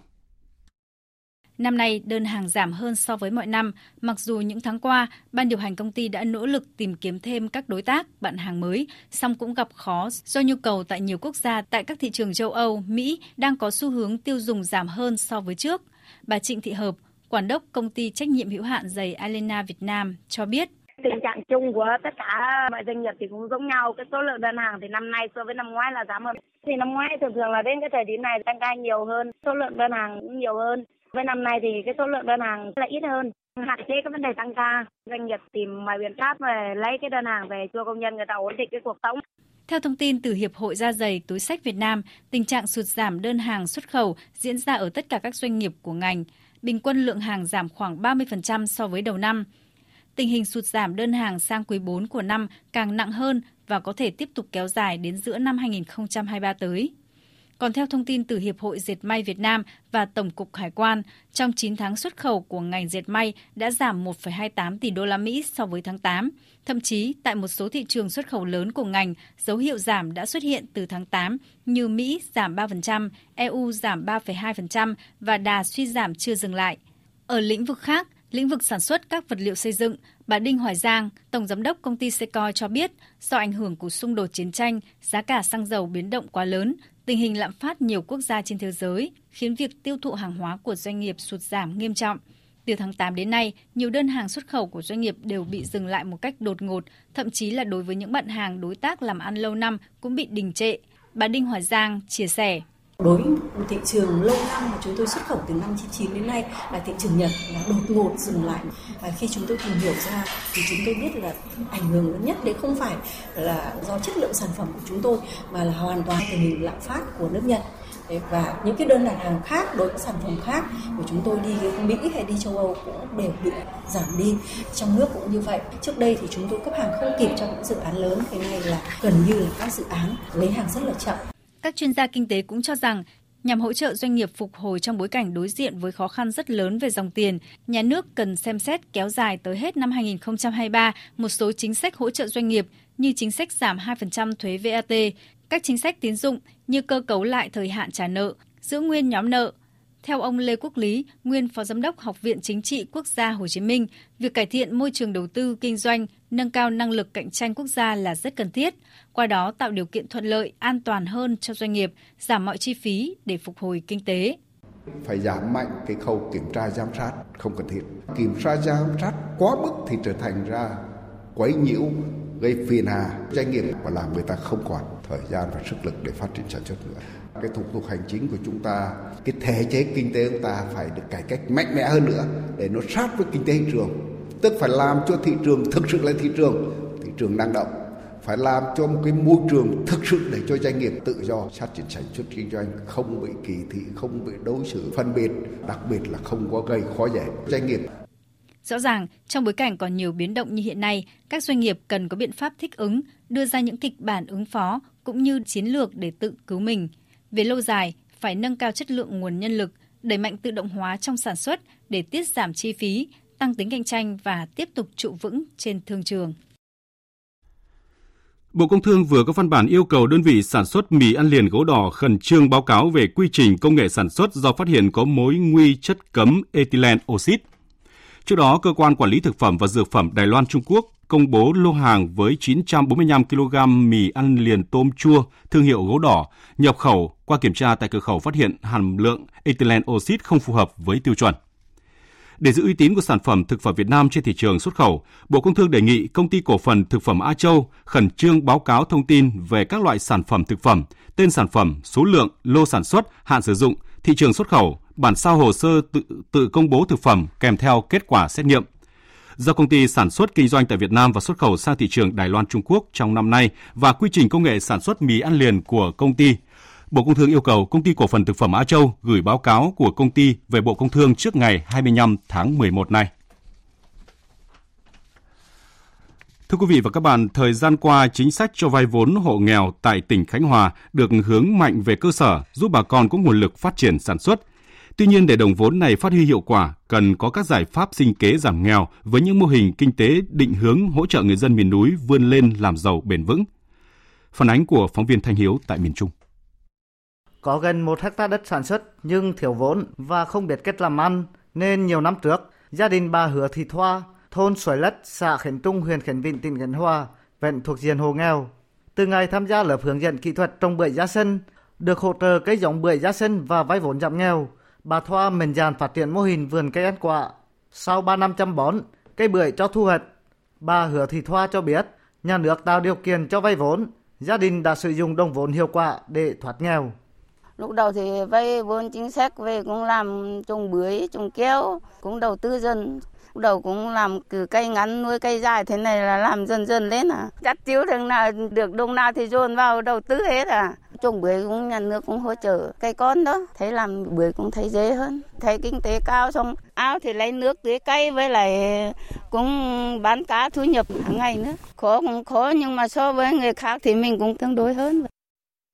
Năm nay, đơn hàng giảm hơn so với mọi năm, mặc dù những tháng qua, ban điều hành công ty đã nỗ lực tìm kiếm thêm các đối tác, bạn hàng mới, song cũng gặp khó do nhu cầu tại nhiều quốc gia tại các thị trường châu Âu, Mỹ đang có xu hướng tiêu dùng giảm hơn so với trước. Bà Trịnh Thị Hợp, quản đốc công ty trách nhiệm hữu hạn giày Alena Việt Nam cho biết. Tình trạng chung của tất cả mọi doanh nghiệp thì cũng giống nhau. Cái số lượng đơn hàng thì năm nay so với năm ngoái là giảm hơn. Thì năm ngoái thường thường là đến cái thời điểm này tăng ca nhiều hơn số lượng đơn hàng cũng nhiều hơn với năm nay thì cái số lượng đơn hàng lại ít hơn hạn chế cái vấn đề tăng ca doanh nghiệp tìm mọi biện pháp về lấy cái đơn hàng về cho công nhân người ta ổn định cái cuộc sống theo thông tin từ Hiệp hội Da dày túi sách Việt Nam, tình trạng sụt giảm đơn hàng xuất khẩu diễn ra ở tất cả các doanh nghiệp của ngành. Bình quân lượng hàng giảm khoảng 30% so với đầu năm. Tình hình sụt giảm đơn hàng sang quý 4 của năm càng nặng hơn và có thể tiếp tục kéo dài đến giữa năm 2023 tới. Còn theo thông tin từ Hiệp hội Dệt may Việt Nam và Tổng cục Hải quan, trong 9 tháng xuất khẩu của ngành dệt may đã giảm 1,28 tỷ đô la Mỹ so với tháng 8. Thậm chí, tại một số thị trường xuất khẩu lớn của ngành, dấu hiệu giảm đã xuất hiện từ tháng 8 như Mỹ giảm 3%, EU giảm 3,2% và đà suy giảm chưa dừng lại. Ở lĩnh vực khác, lĩnh vực sản xuất các vật liệu xây dựng, bà Đinh Hoài Giang, Tổng Giám đốc công ty Secoi cho biết, do ảnh hưởng của xung đột chiến tranh, giá cả xăng dầu biến động quá lớn, tình hình lạm phát nhiều quốc gia trên thế giới khiến việc tiêu thụ hàng hóa của doanh nghiệp sụt giảm nghiêm trọng. Từ tháng 8 đến nay, nhiều đơn hàng xuất khẩu của doanh nghiệp đều bị dừng lại một cách đột ngột, thậm chí là đối với những bạn hàng đối tác làm ăn lâu năm cũng bị đình trệ. Bà Đinh Hoài Giang chia sẻ. Đối với một thị trường lâu năm mà chúng tôi xuất khẩu từ năm 99 đến nay là thị trường Nhật là đột ngột dừng lại. Và khi chúng tôi tìm hiểu ra thì chúng tôi biết là ảnh hưởng lớn nhất đấy không phải là do chất lượng sản phẩm của chúng tôi, mà là hoàn toàn tình hình lạm phát của nước Nhật. Và những cái đơn đặt hàng khác, đối với sản phẩm khác của chúng tôi đi Mỹ hay đi châu Âu cũng đều bị giảm đi. Trong nước cũng như vậy. Trước đây thì chúng tôi cấp hàng không kịp cho những dự án lớn cái này là gần như là các dự án lấy hàng rất là chậm các chuyên gia kinh tế cũng cho rằng nhằm hỗ trợ doanh nghiệp phục hồi trong bối cảnh đối diện với khó khăn rất lớn về dòng tiền, nhà nước cần xem xét kéo dài tới hết năm 2023 một số chính sách hỗ trợ doanh nghiệp như chính sách giảm 2% thuế VAT, các chính sách tín dụng như cơ cấu lại thời hạn trả nợ, giữ nguyên nhóm nợ, theo ông Lê Quốc Lý, nguyên Phó Giám đốc Học viện Chính trị Quốc gia Hồ Chí Minh, việc cải thiện môi trường đầu tư kinh doanh, nâng cao năng lực cạnh tranh quốc gia là rất cần thiết, qua đó tạo điều kiện thuận lợi, an toàn hơn cho doanh nghiệp, giảm mọi chi phí để phục hồi kinh tế. Phải giảm mạnh cái khâu kiểm tra giám sát không cần thiết. Kiểm tra giám sát quá mức thì trở thành ra quấy nhiễu gây phiền hà doanh nghiệp và làm người ta không còn thời gian và sức lực để phát triển sản xuất nữa cái thủ tục hành chính của chúng ta cái thể chế kinh tế của chúng ta phải được cải cách mạnh mẽ hơn nữa để nó sát với kinh tế thị trường. Tức phải làm cho thị trường thực sự là thị trường thị trường năng động. Phải làm cho một cái môi trường thực sự để cho doanh nghiệp tự do phát triển sản xuất kinh doanh không bị kỳ thị không bị đối xử phân biệt đặc biệt là không có gây khó dễ doanh nghiệp. Rõ ràng, trong bối cảnh còn nhiều biến động như hiện nay, các doanh nghiệp cần có biện pháp thích ứng, đưa ra những kịch bản ứng phó cũng như chiến lược để tự cứu mình. Về lâu dài, phải nâng cao chất lượng nguồn nhân lực, đẩy mạnh tự động hóa trong sản xuất để tiết giảm chi phí, tăng tính cạnh tranh và tiếp tục trụ vững trên thương trường. Bộ Công Thương vừa có văn bản yêu cầu đơn vị sản xuất mì ăn liền gấu đỏ khẩn trương báo cáo về quy trình công nghệ sản xuất do phát hiện có mối nguy chất cấm ethylene oxit Trước đó, cơ quan quản lý thực phẩm và dược phẩm Đài Loan Trung Quốc công bố lô hàng với 945 kg mì ăn liền tôm chua thương hiệu gấu đỏ nhập khẩu qua kiểm tra tại cửa khẩu phát hiện hàm lượng ethylene oxide không phù hợp với tiêu chuẩn. Để giữ uy tín của sản phẩm thực phẩm Việt Nam trên thị trường xuất khẩu, Bộ Công Thương đề nghị công ty cổ phần thực phẩm A Châu khẩn trương báo cáo thông tin về các loại sản phẩm thực phẩm, tên sản phẩm, số lượng, lô sản xuất, hạn sử dụng, thị trường xuất khẩu, bản sao hồ sơ tự, tự công bố thực phẩm kèm theo kết quả xét nghiệm. Do công ty sản xuất kinh doanh tại Việt Nam và xuất khẩu sang thị trường Đài Loan Trung Quốc trong năm nay và quy trình công nghệ sản xuất mì ăn liền của công ty Bộ Công Thương yêu cầu công ty cổ phần thực phẩm Á Châu gửi báo cáo của công ty về Bộ Công Thương trước ngày 25 tháng 11 này. Thưa quý vị và các bạn, thời gian qua, chính sách cho vay vốn hộ nghèo tại tỉnh Khánh Hòa được hướng mạnh về cơ sở, giúp bà con có nguồn lực phát triển sản xuất. Tuy nhiên, để đồng vốn này phát huy hiệu quả, cần có các giải pháp sinh kế giảm nghèo với những mô hình kinh tế định hướng hỗ trợ người dân miền núi vươn lên làm giàu bền vững. Phản ánh của phóng viên Thanh Hiếu tại miền Trung. Có gần một hecta đất sản xuất nhưng thiếu vốn và không biết cách làm ăn nên nhiều năm trước gia đình bà Hứa Thị Thoa thôn Xoài Lất xã Khánh Trung huyện Khánh Vĩnh tỉnh Khánh Hòa vẫn thuộc diện hộ nghèo. Từ ngày tham gia lớp hướng dẫn kỹ thuật trồng bưởi giá sân được hỗ trợ cây giống bưởi giá sân và vay vốn giảm nghèo bà Thoa mạnh dạn phát triển mô hình vườn cây ăn quả. Sau 3 năm chăm bón, cây bưởi cho thu hoạch. Bà Hứa Thị Thoa cho biết, nhà nước tạo điều kiện cho vay vốn. Gia đình đã sử dụng đồng vốn hiệu quả để thoát nghèo lúc đầu thì vay vốn chính sách về cũng làm trồng bưởi, trồng keo, cũng đầu tư dần. Lúc đầu cũng làm từ cây ngắn, nuôi cây dài, thế này là làm dần dần lên à. Chắc chiếu thường nào được đông nào thì dồn vào đầu tư hết à. Trồng bưởi cũng, nhà nước cũng hỗ trợ cây con đó. Thấy làm bưởi cũng thấy dễ hơn. Thấy kinh tế cao xong, ao thì lấy nước, tưới cây với lại cũng bán cá thu nhập hàng ngày nữa. Khó cũng khó nhưng mà so với người khác thì mình cũng tương đối hơn.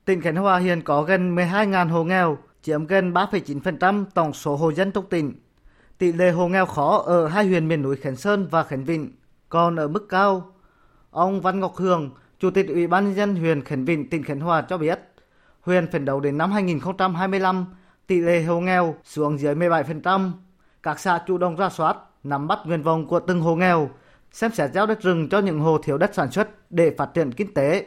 Tỉnh Khánh Hòa hiện có gần 12.000 hộ nghèo, chiếm gần 3,9% tổng số hộ dân trong tỉnh. Tỷ lệ hộ nghèo khó ở hai huyện miền núi Khánh Sơn và Khánh Vịnh còn ở mức cao. Ông Văn Ngọc Hường, Chủ tịch Ủy ban nhân dân huyện Khánh Vịnh, tỉnh Khánh Hòa cho biết, huyện phấn đấu đến năm 2025 tỷ lệ hộ nghèo xuống dưới 17%. Các xã chủ động ra soát, nắm bắt nguyện vọng của từng hộ nghèo, xem xét giao đất rừng cho những hộ thiếu đất sản xuất để phát triển kinh tế.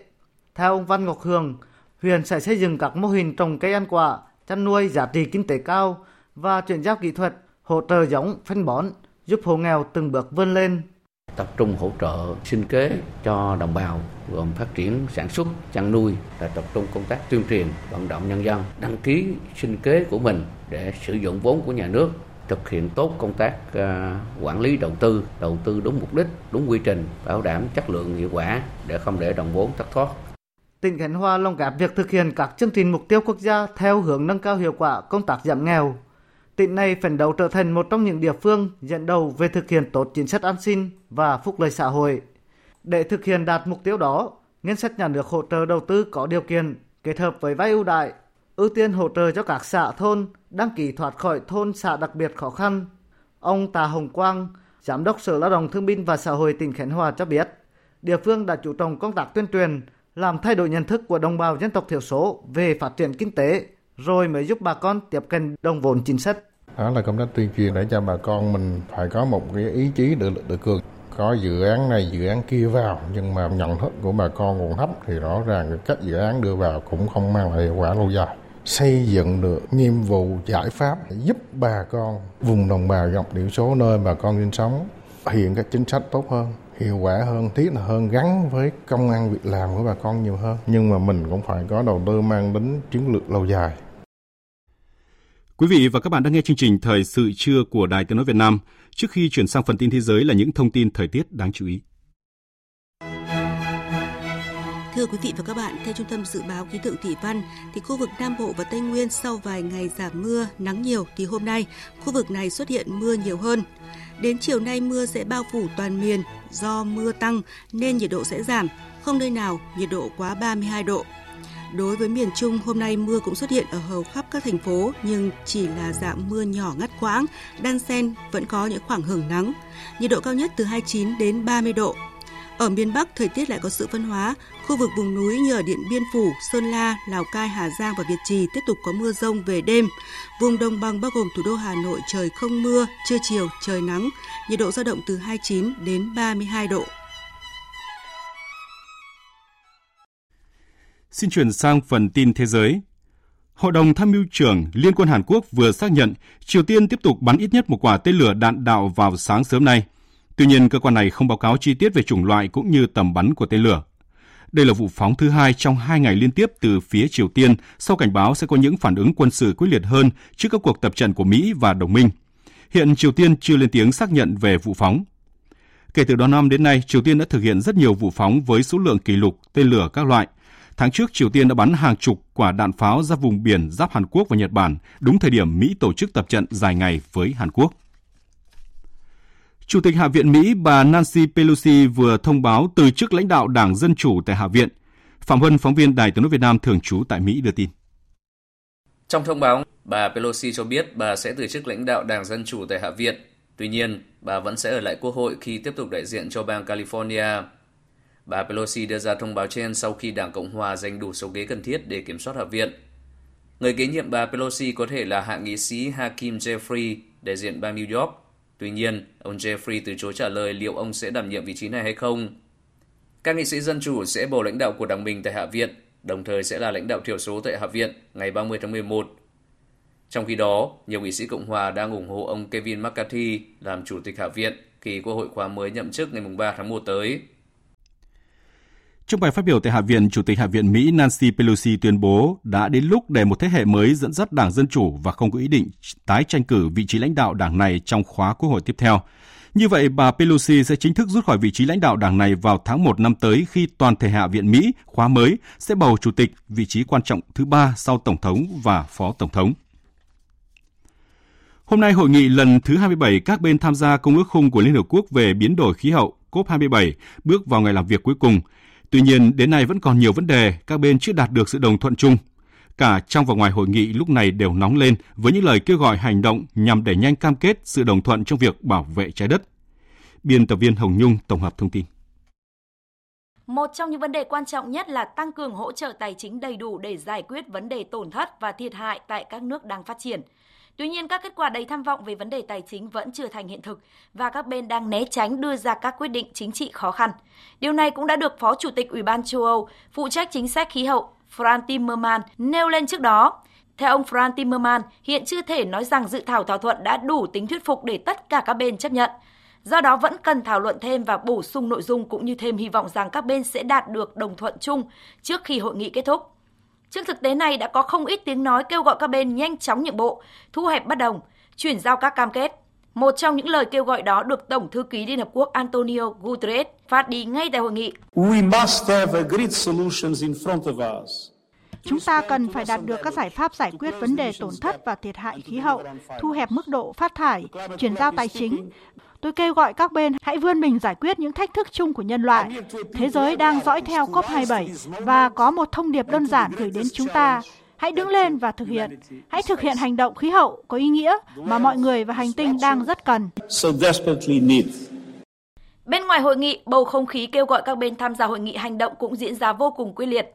Theo ông Văn Ngọc Hường, huyện sẽ xây dựng các mô hình trồng cây ăn quả, chăn nuôi giá trị kinh tế cao và chuyển giao kỹ thuật, hỗ trợ giống, phân bón, giúp hộ nghèo từng bước vươn lên. Tập trung hỗ trợ sinh kế cho đồng bào gồm phát triển sản xuất, chăn nuôi và tập trung công tác tuyên truyền, vận động nhân dân đăng ký sinh kế của mình để sử dụng vốn của nhà nước thực hiện tốt công tác à, quản lý đầu tư, đầu tư đúng mục đích, đúng quy trình, bảo đảm chất lượng hiệu quả để không để đồng vốn thất thoát tỉnh Khánh Hòa lồng ghép việc thực hiện các chương trình mục tiêu quốc gia theo hướng nâng cao hiệu quả công tác giảm nghèo. Tỉnh này phấn đấu trở thành một trong những địa phương dẫn đầu về thực hiện tốt chính sách an sinh và phúc lợi xã hội. Để thực hiện đạt mục tiêu đó, ngân sách nhà nước hỗ trợ đầu tư có điều kiện kết hợp với vay ưu đại, ưu tiên hỗ trợ cho các xã thôn đăng ký thoát khỏi thôn xã đặc biệt khó khăn. Ông Tà Hồng Quang, Giám đốc Sở Lao động Thương binh và Xã hội tỉnh Khánh Hòa cho biết, địa phương đã chủ trọng công tác tuyên truyền, làm thay đổi nhận thức của đồng bào dân tộc thiểu số về phát triển kinh tế, rồi mới giúp bà con tiếp cận đồng vốn chính sách. Đó là công tác tuyên truyền để cho bà con mình phải có một cái ý chí được lực tự cường. Có dự án này, dự án kia vào, nhưng mà nhận thức của bà con còn thấp thì rõ ràng các dự án đưa vào cũng không mang lại hiệu quả lâu dài xây dựng được nhiệm vụ giải pháp giúp bà con vùng đồng bào dọc thiểu số nơi bà con sinh sống hiện các chính sách tốt hơn hiệu quả hơn thiết là hơn gắn với công ăn việc làm của bà con nhiều hơn nhưng mà mình cũng phải có đầu tư mang tính chiến lược lâu dài Quý vị và các bạn đang nghe chương trình Thời sự trưa của Đài Tiếng Nói Việt Nam. Trước khi chuyển sang phần tin thế giới là những thông tin thời tiết đáng chú ý. Thưa quý vị và các bạn, theo Trung tâm Dự báo Khí tượng Thủy văn, thì khu vực Nam Bộ và Tây Nguyên sau vài ngày giảm mưa, nắng nhiều thì hôm nay khu vực này xuất hiện mưa nhiều hơn. Đến chiều nay mưa sẽ bao phủ toàn miền, do mưa tăng nên nhiệt độ sẽ giảm, không nơi nào nhiệt độ quá 32 độ. Đối với miền Trung, hôm nay mưa cũng xuất hiện ở hầu khắp các thành phố nhưng chỉ là dạng mưa nhỏ ngắt quãng, đan xen vẫn có những khoảng hưởng nắng. Nhiệt độ cao nhất từ 29 đến 30 độ. Ở miền Bắc, thời tiết lại có sự phân hóa. Khu vực vùng núi như ở Điện Biên Phủ, Sơn La, Lào Cai, Hà Giang và Việt Trì tiếp tục có mưa rông về đêm. Vùng đồng bằng bao gồm thủ đô Hà Nội trời không mưa, trưa chiều trời nắng, nhiệt độ dao động từ 29 đến 32 độ. Xin chuyển sang phần tin thế giới. Hội đồng tham mưu trưởng Liên quân Hàn Quốc vừa xác nhận Triều Tiên tiếp tục bắn ít nhất một quả tên lửa đạn đạo vào sáng sớm nay. Tuy nhiên, cơ quan này không báo cáo chi tiết về chủng loại cũng như tầm bắn của tên lửa. Đây là vụ phóng thứ hai trong hai ngày liên tiếp từ phía Triều Tiên sau cảnh báo sẽ có những phản ứng quân sự quyết liệt hơn trước các cuộc tập trận của Mỹ và đồng minh. Hiện Triều Tiên chưa lên tiếng xác nhận về vụ phóng. Kể từ đầu năm đến nay, Triều Tiên đã thực hiện rất nhiều vụ phóng với số lượng kỷ lục tên lửa các loại. Tháng trước, Triều Tiên đã bắn hàng chục quả đạn pháo ra vùng biển giáp Hàn Quốc và Nhật Bản, đúng thời điểm Mỹ tổ chức tập trận dài ngày với Hàn Quốc. Chủ tịch Hạ viện Mỹ bà Nancy Pelosi vừa thông báo từ chức lãnh đạo Đảng Dân Chủ tại Hạ viện. Phạm Vân, phóng viên Đài tiếng nói Việt Nam thường trú tại Mỹ đưa tin. Trong thông báo, bà Pelosi cho biết bà sẽ từ chức lãnh đạo Đảng Dân Chủ tại Hạ viện. Tuy nhiên, bà vẫn sẽ ở lại Quốc hội khi tiếp tục đại diện cho bang California. Bà Pelosi đưa ra thông báo trên sau khi Đảng Cộng Hòa giành đủ số ghế cần thiết để kiểm soát Hạ viện. Người kế nhiệm bà Pelosi có thể là hạ nghị sĩ Hakim Jeffrey, đại diện bang New York. Tuy nhiên, ông Jeffrey từ chối trả lời liệu ông sẽ đảm nhiệm vị trí này hay không. Các nghị sĩ Dân Chủ sẽ bầu lãnh đạo của đảng mình tại Hạ viện, đồng thời sẽ là lãnh đạo thiểu số tại Hạ viện ngày 30 tháng 11. Trong khi đó, nhiều nghị sĩ Cộng hòa đang ủng hộ ông Kevin McCarthy làm chủ tịch Hạ viện khi Quốc hội khóa mới nhậm chức ngày 3 tháng 1 tới. Trong bài phát biểu tại Hạ viện, Chủ tịch Hạ viện Mỹ Nancy Pelosi tuyên bố đã đến lúc để một thế hệ mới dẫn dắt Đảng Dân Chủ và không có ý định tái tranh cử vị trí lãnh đạo đảng này trong khóa quốc hội tiếp theo. Như vậy, bà Pelosi sẽ chính thức rút khỏi vị trí lãnh đạo đảng này vào tháng 1 năm tới khi toàn thể Hạ viện Mỹ khóa mới sẽ bầu chủ tịch, vị trí quan trọng thứ ba sau Tổng thống và Phó Tổng thống. Hôm nay, hội nghị lần thứ 27 các bên tham gia Công ước khung của Liên Hợp Quốc về biến đổi khí hậu COP27 bước vào ngày làm việc cuối cùng. Tuy nhiên, đến nay vẫn còn nhiều vấn đề các bên chưa đạt được sự đồng thuận chung. Cả trong và ngoài hội nghị lúc này đều nóng lên với những lời kêu gọi hành động nhằm đẩy nhanh cam kết sự đồng thuận trong việc bảo vệ trái đất. Biên tập viên Hồng Nhung tổng hợp thông tin. Một trong những vấn đề quan trọng nhất là tăng cường hỗ trợ tài chính đầy đủ để giải quyết vấn đề tổn thất và thiệt hại tại các nước đang phát triển. Tuy nhiên, các kết quả đầy tham vọng về vấn đề tài chính vẫn chưa thành hiện thực và các bên đang né tránh đưa ra các quyết định chính trị khó khăn. Điều này cũng đã được Phó Chủ tịch Ủy ban châu Âu, phụ trách chính sách khí hậu Frank Timmermans nêu lên trước đó. Theo ông Frank Timmermans, hiện chưa thể nói rằng dự thảo thỏa thuận đã đủ tính thuyết phục để tất cả các bên chấp nhận. Do đó vẫn cần thảo luận thêm và bổ sung nội dung cũng như thêm hy vọng rằng các bên sẽ đạt được đồng thuận chung trước khi hội nghị kết thúc. Trước thực tế này đã có không ít tiếng nói kêu gọi các bên nhanh chóng nhượng bộ, thu hẹp bất đồng, chuyển giao các cam kết. Một trong những lời kêu gọi đó được Tổng thư ký Liên Hợp Quốc Antonio Guterres phát đi ngay tại hội nghị. Chúng ta cần phải đạt được các giải pháp giải quyết vấn đề tổn thất và thiệt hại khí hậu, thu hẹp mức độ phát thải, chuyển giao tài chính. Tôi kêu gọi các bên hãy vươn mình giải quyết những thách thức chung của nhân loại. Thế giới đang dõi theo COP27 và có một thông điệp đơn giản gửi đến chúng ta. Hãy đứng lên và thực hiện. Hãy thực hiện hành động khí hậu có ý nghĩa mà mọi người và hành tinh đang rất cần. Bên ngoài hội nghị, bầu không khí kêu gọi các bên tham gia hội nghị hành động cũng diễn ra vô cùng quyết liệt.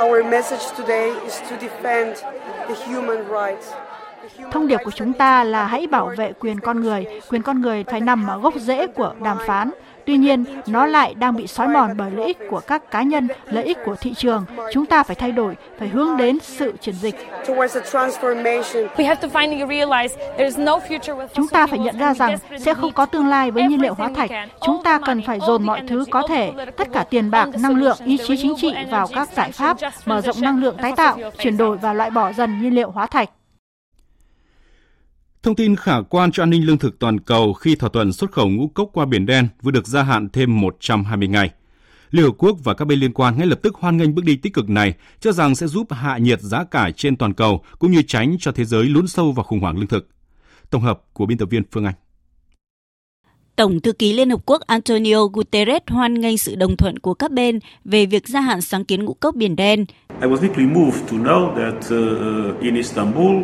Our message today is to defend. Thông điệp của chúng ta là hãy bảo vệ quyền con người. Quyền con người phải nằm ở gốc rễ của đàm phán. Tuy nhiên, nó lại đang bị xói mòn bởi lợi ích của các cá nhân, lợi ích của thị trường. Chúng ta phải thay đổi, phải hướng đến sự chuyển dịch. Chúng ta phải nhận ra rằng sẽ không có tương lai với nhiên liệu hóa thạch. Chúng ta cần phải dồn mọi thứ có thể, tất cả tiền bạc, năng lượng, ý chí chính trị vào các giải pháp, mở rộng năng lượng tái tạo, chuyển đổi và loại bỏ dần nhiên liệu hóa thạch. Thông tin khả quan cho an ninh lương thực toàn cầu khi thỏa thuận xuất khẩu ngũ cốc qua Biển Đen vừa được gia hạn thêm 120 ngày. Liên Hợp Quốc và các bên liên quan ngay lập tức hoan nghênh bước đi tích cực này, cho rằng sẽ giúp hạ nhiệt giá cả trên toàn cầu cũng như tránh cho thế giới lún sâu vào khủng hoảng lương thực. Tổng hợp của biên tập viên Phương Anh. Tổng thư ký Liên Hợp Quốc Antonio Guterres hoan nghênh sự đồng thuận của các bên về việc gia hạn sáng kiến ngũ cốc Biển Đen. I was deeply moved to know that uh, in Istanbul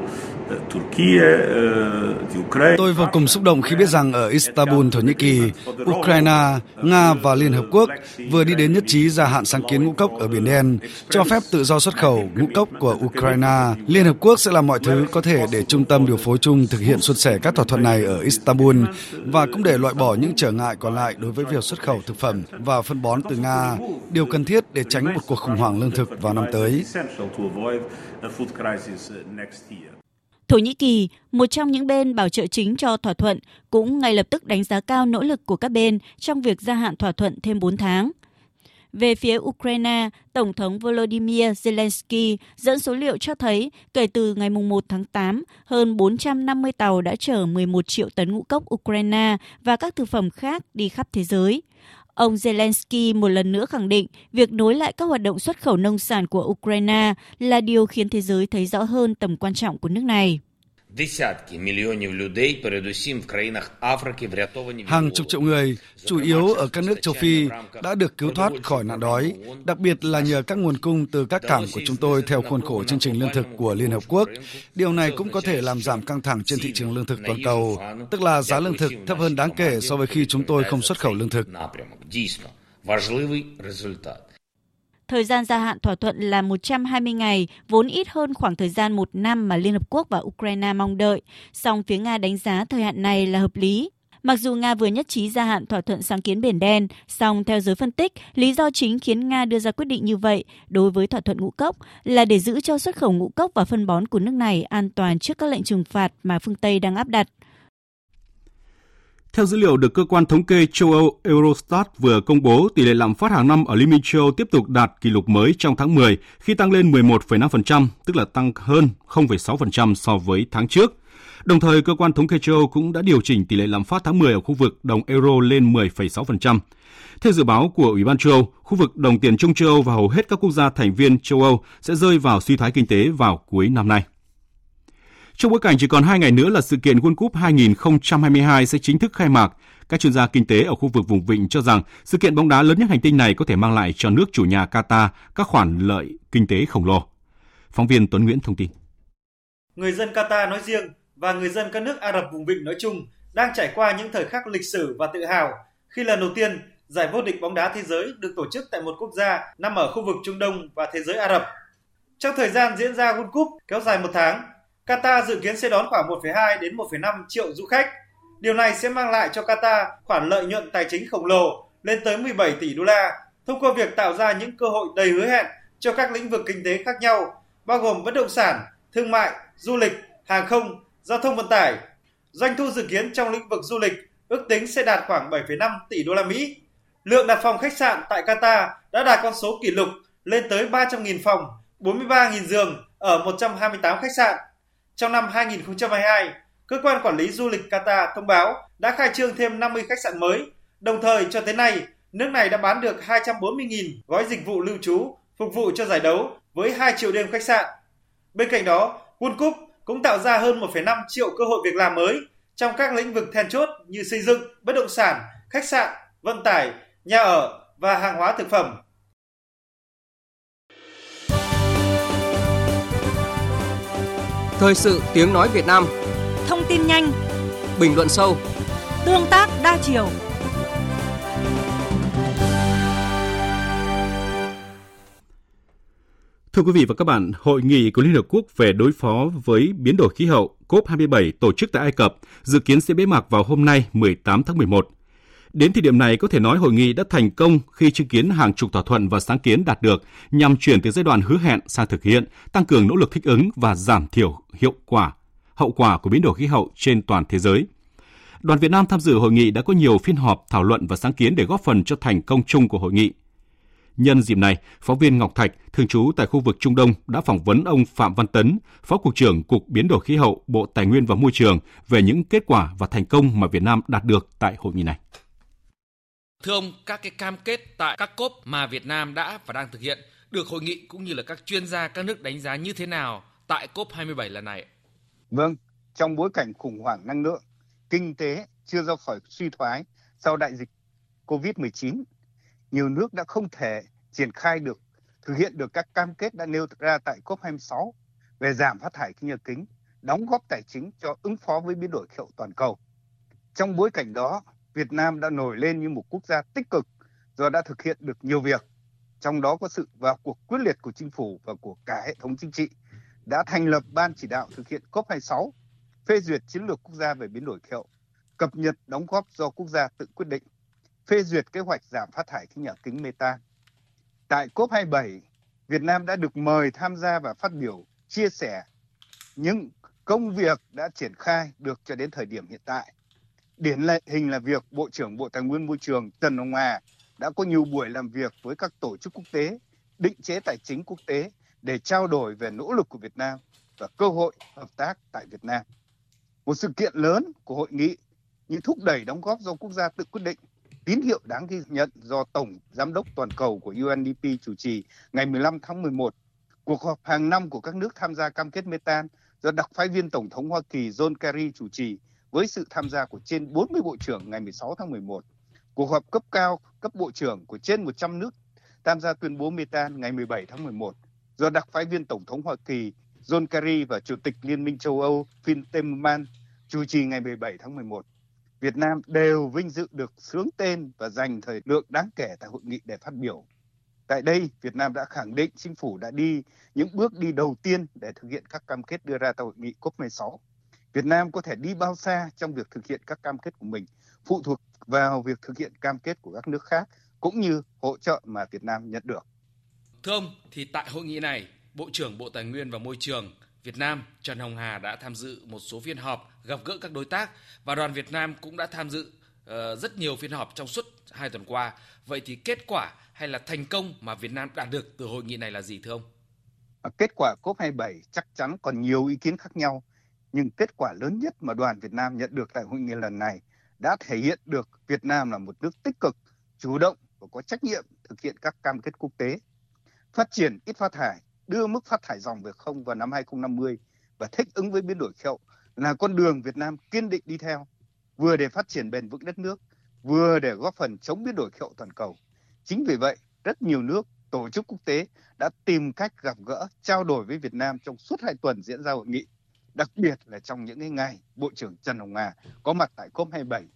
Tôi vô cùng xúc động khi biết rằng ở Istanbul, Thổ Nhĩ Kỳ, Ukraine, Nga và Liên Hợp Quốc vừa đi đến nhất trí gia hạn sáng kiến ngũ cốc ở Biển Đen, cho phép tự do xuất khẩu ngũ cốc của Ukraine. Liên Hợp Quốc sẽ làm mọi thứ có thể để trung tâm điều phối chung thực hiện suôn sẻ các thỏa thuận này ở Istanbul và cũng để loại bỏ những trở ngại còn lại đối với việc xuất khẩu thực phẩm và phân bón từ Nga, điều cần thiết để tránh một cuộc khủng hoảng lương thực vào năm tới. Thổ Nhĩ Kỳ, một trong những bên bảo trợ chính cho thỏa thuận, cũng ngay lập tức đánh giá cao nỗ lực của các bên trong việc gia hạn thỏa thuận thêm 4 tháng. Về phía Ukraine, Tổng thống Volodymyr Zelensky dẫn số liệu cho thấy kể từ ngày 1 tháng 8, hơn 450 tàu đã chở 11 triệu tấn ngũ cốc Ukraine và các thực phẩm khác đi khắp thế giới. Ông Zelensky một lần nữa khẳng định việc nối lại các hoạt động xuất khẩu nông sản của Ukraine là điều khiến thế giới thấy rõ hơn tầm quan trọng của nước này. Hàng chục triệu người, chủ yếu ở các nước châu Phi, đã được cứu thoát khỏi nạn đói, đặc biệt là nhờ các nguồn cung từ các cảng của chúng tôi theo khuôn khổ chương trình lương thực của Liên Hợp Quốc. Điều này cũng có thể làm giảm căng thẳng trên thị trường lương thực toàn cầu, tức là giá lương thực thấp hơn đáng kể so với khi chúng tôi không xuất khẩu lương thực. Thời gian gia hạn thỏa thuận là 120 ngày, vốn ít hơn khoảng thời gian một năm mà Liên Hợp Quốc và Ukraine mong đợi. Song phía Nga đánh giá thời hạn này là hợp lý. Mặc dù Nga vừa nhất trí gia hạn thỏa thuận sáng kiến Biển Đen, song theo giới phân tích, lý do chính khiến Nga đưa ra quyết định như vậy đối với thỏa thuận ngũ cốc là để giữ cho xuất khẩu ngũ cốc và phân bón của nước này an toàn trước các lệnh trừng phạt mà phương Tây đang áp đặt. Theo dữ liệu được cơ quan thống kê châu Âu Eurostat vừa công bố, tỷ lệ lạm phát hàng năm ở Liên minh châu Âu tiếp tục đạt kỷ lục mới trong tháng 10 khi tăng lên 11,5%, tức là tăng hơn 0,6% so với tháng trước. Đồng thời, cơ quan thống kê châu Âu cũng đã điều chỉnh tỷ lệ lạm phát tháng 10 ở khu vực đồng euro lên 10,6%. Theo dự báo của Ủy ban châu Âu, khu vực đồng tiền Trung châu Âu và hầu hết các quốc gia thành viên châu Âu sẽ rơi vào suy thoái kinh tế vào cuối năm nay. Trong bối cảnh chỉ còn 2 ngày nữa là sự kiện World Cup 2022 sẽ chính thức khai mạc, các chuyên gia kinh tế ở khu vực vùng vịnh cho rằng sự kiện bóng đá lớn nhất hành tinh này có thể mang lại cho nước chủ nhà Qatar các khoản lợi kinh tế khổng lồ. Phóng viên Tuấn Nguyễn thông tin. Người dân Qatar nói riêng và người dân các nước Ả Rập vùng vịnh nói chung đang trải qua những thời khắc lịch sử và tự hào khi lần đầu tiên giải vô địch bóng đá thế giới được tổ chức tại một quốc gia nằm ở khu vực Trung Đông và thế giới Ả Rập. Trong thời gian diễn ra World Cup kéo dài một tháng, Qatar dự kiến sẽ đón khoảng 1,2 đến 1,5 triệu du khách. Điều này sẽ mang lại cho Qatar khoản lợi nhuận tài chính khổng lồ lên tới 17 tỷ đô la thông qua việc tạo ra những cơ hội đầy hứa hẹn cho các lĩnh vực kinh tế khác nhau, bao gồm bất động sản, thương mại, du lịch, hàng không, giao thông vận tải. Doanh thu dự kiến trong lĩnh vực du lịch ước tính sẽ đạt khoảng 7,5 tỷ đô la Mỹ. Lượng đặt phòng khách sạn tại Qatar đã đạt con số kỷ lục lên tới 300.000 phòng, 43.000 giường ở 128 khách sạn trong năm 2022, cơ quan quản lý du lịch Qatar thông báo đã khai trương thêm 50 khách sạn mới. Đồng thời cho tới nay, nước này đã bán được 240.000 gói dịch vụ lưu trú phục vụ cho giải đấu với 2 triệu đêm khách sạn. Bên cạnh đó, World Cup cũng tạo ra hơn 1,5 triệu cơ hội việc làm mới trong các lĩnh vực then chốt như xây dựng, bất động sản, khách sạn, vận tải, nhà ở và hàng hóa thực phẩm. Thời sự tiếng nói Việt Nam. Thông tin nhanh. Bình luận sâu. Tương tác đa chiều. Thưa quý vị và các bạn, Hội nghị của Liên Hợp Quốc về đối phó với biến đổi khí hậu COP27 tổ chức tại Ai Cập dự kiến sẽ bế mạc vào hôm nay 18 tháng 11. Đến thời điểm này có thể nói hội nghị đã thành công khi chứng kiến hàng chục thỏa thuận và sáng kiến đạt được nhằm chuyển từ giai đoạn hứa hẹn sang thực hiện, tăng cường nỗ lực thích ứng và giảm thiểu hiệu quả hậu quả của biến đổi khí hậu trên toàn thế giới. Đoàn Việt Nam tham dự hội nghị đã có nhiều phiên họp thảo luận và sáng kiến để góp phần cho thành công chung của hội nghị. Nhân dịp này, phóng viên Ngọc Thạch, thường trú tại khu vực Trung Đông đã phỏng vấn ông Phạm Văn Tấn, Phó Cục trưởng Cục Biến đổi Khí hậu, Bộ Tài nguyên và Môi trường về những kết quả và thành công mà Việt Nam đạt được tại hội nghị này. Thưa ông, các cái cam kết tại các COP mà Việt Nam đã và đang thực hiện được hội nghị cũng như là các chuyên gia các nước đánh giá như thế nào tại COP27 lần này? Vâng, trong bối cảnh khủng hoảng năng lượng, kinh tế chưa ra khỏi suy thoái sau đại dịch COVID-19, nhiều nước đã không thể triển khai được, thực hiện được các cam kết đã nêu ra tại COP26 về giảm phát thải khí nhà kính đóng góp tài chính cho ứng phó với biến đổi khí hậu toàn cầu. Trong bối cảnh đó, Việt Nam đã nổi lên như một quốc gia tích cực do đã thực hiện được nhiều việc, trong đó có sự vào cuộc quyết liệt của chính phủ và của cả hệ thống chính trị, đã thành lập ban chỉ đạo thực hiện COP26, phê duyệt chiến lược quốc gia về biến đổi khí hậu, cập nhật đóng góp do quốc gia tự quyết định, phê duyệt kế hoạch giảm phát thải khí nhà kính metan. Tại COP27, Việt Nam đã được mời tham gia và phát biểu chia sẻ những công việc đã triển khai được cho đến thời điểm hiện tại. Điển lệ hình là việc Bộ trưởng Bộ Tài nguyên Môi trường Trần Hồng Hà đã có nhiều buổi làm việc với các tổ chức quốc tế, định chế tài chính quốc tế để trao đổi về nỗ lực của Việt Nam và cơ hội hợp tác tại Việt Nam. Một sự kiện lớn của hội nghị như thúc đẩy đóng góp do quốc gia tự quyết định, tín hiệu đáng ghi nhận do Tổng Giám đốc Toàn cầu của UNDP chủ trì ngày 15 tháng 11, cuộc họp hàng năm của các nước tham gia cam kết metan do đặc phái viên Tổng thống Hoa Kỳ John Kerry chủ trì với sự tham gia của trên 40 bộ trưởng ngày 16 tháng 11. Cuộc họp cấp cao cấp bộ trưởng của trên 100 nước tham gia tuyên bố metan ngày 17 tháng 11 do đặc phái viên Tổng thống Hoa Kỳ John Kerry và Chủ tịch Liên minh châu Âu Phil Timmermans chủ trì ngày 17 tháng 11. Việt Nam đều vinh dự được sướng tên và dành thời lượng đáng kể tại hội nghị để phát biểu. Tại đây, Việt Nam đã khẳng định chính phủ đã đi những bước đi đầu tiên để thực hiện các cam kết đưa ra tại hội nghị COP16. Việt Nam có thể đi bao xa trong việc thực hiện các cam kết của mình phụ thuộc vào việc thực hiện cam kết của các nước khác cũng như hỗ trợ mà Việt Nam nhận được. Thưa ông, thì tại hội nghị này, Bộ trưởng Bộ Tài nguyên và Môi trường Việt Nam Trần Hồng Hà đã tham dự một số phiên họp gặp gỡ các đối tác và đoàn Việt Nam cũng đã tham dự uh, rất nhiều phiên họp trong suốt hai tuần qua. Vậy thì kết quả hay là thành công mà Việt Nam đạt được từ hội nghị này là gì thưa ông? Kết quả COP27 chắc chắn còn nhiều ý kiến khác nhau, nhưng kết quả lớn nhất mà đoàn Việt Nam nhận được tại hội nghị lần này đã thể hiện được Việt Nam là một nước tích cực, chủ động và có trách nhiệm thực hiện các cam kết quốc tế. Phát triển ít phát thải, đưa mức phát thải dòng về không vào năm 2050 và thích ứng với biến đổi khí hậu là con đường Việt Nam kiên định đi theo, vừa để phát triển bền vững đất nước, vừa để góp phần chống biến đổi khí hậu toàn cầu. Chính vì vậy, rất nhiều nước, tổ chức quốc tế đã tìm cách gặp gỡ, trao đổi với Việt Nam trong suốt hai tuần diễn ra hội nghị, đặc biệt là trong những ngày Bộ trưởng Trần Hồng Hà có mặt tại COP27.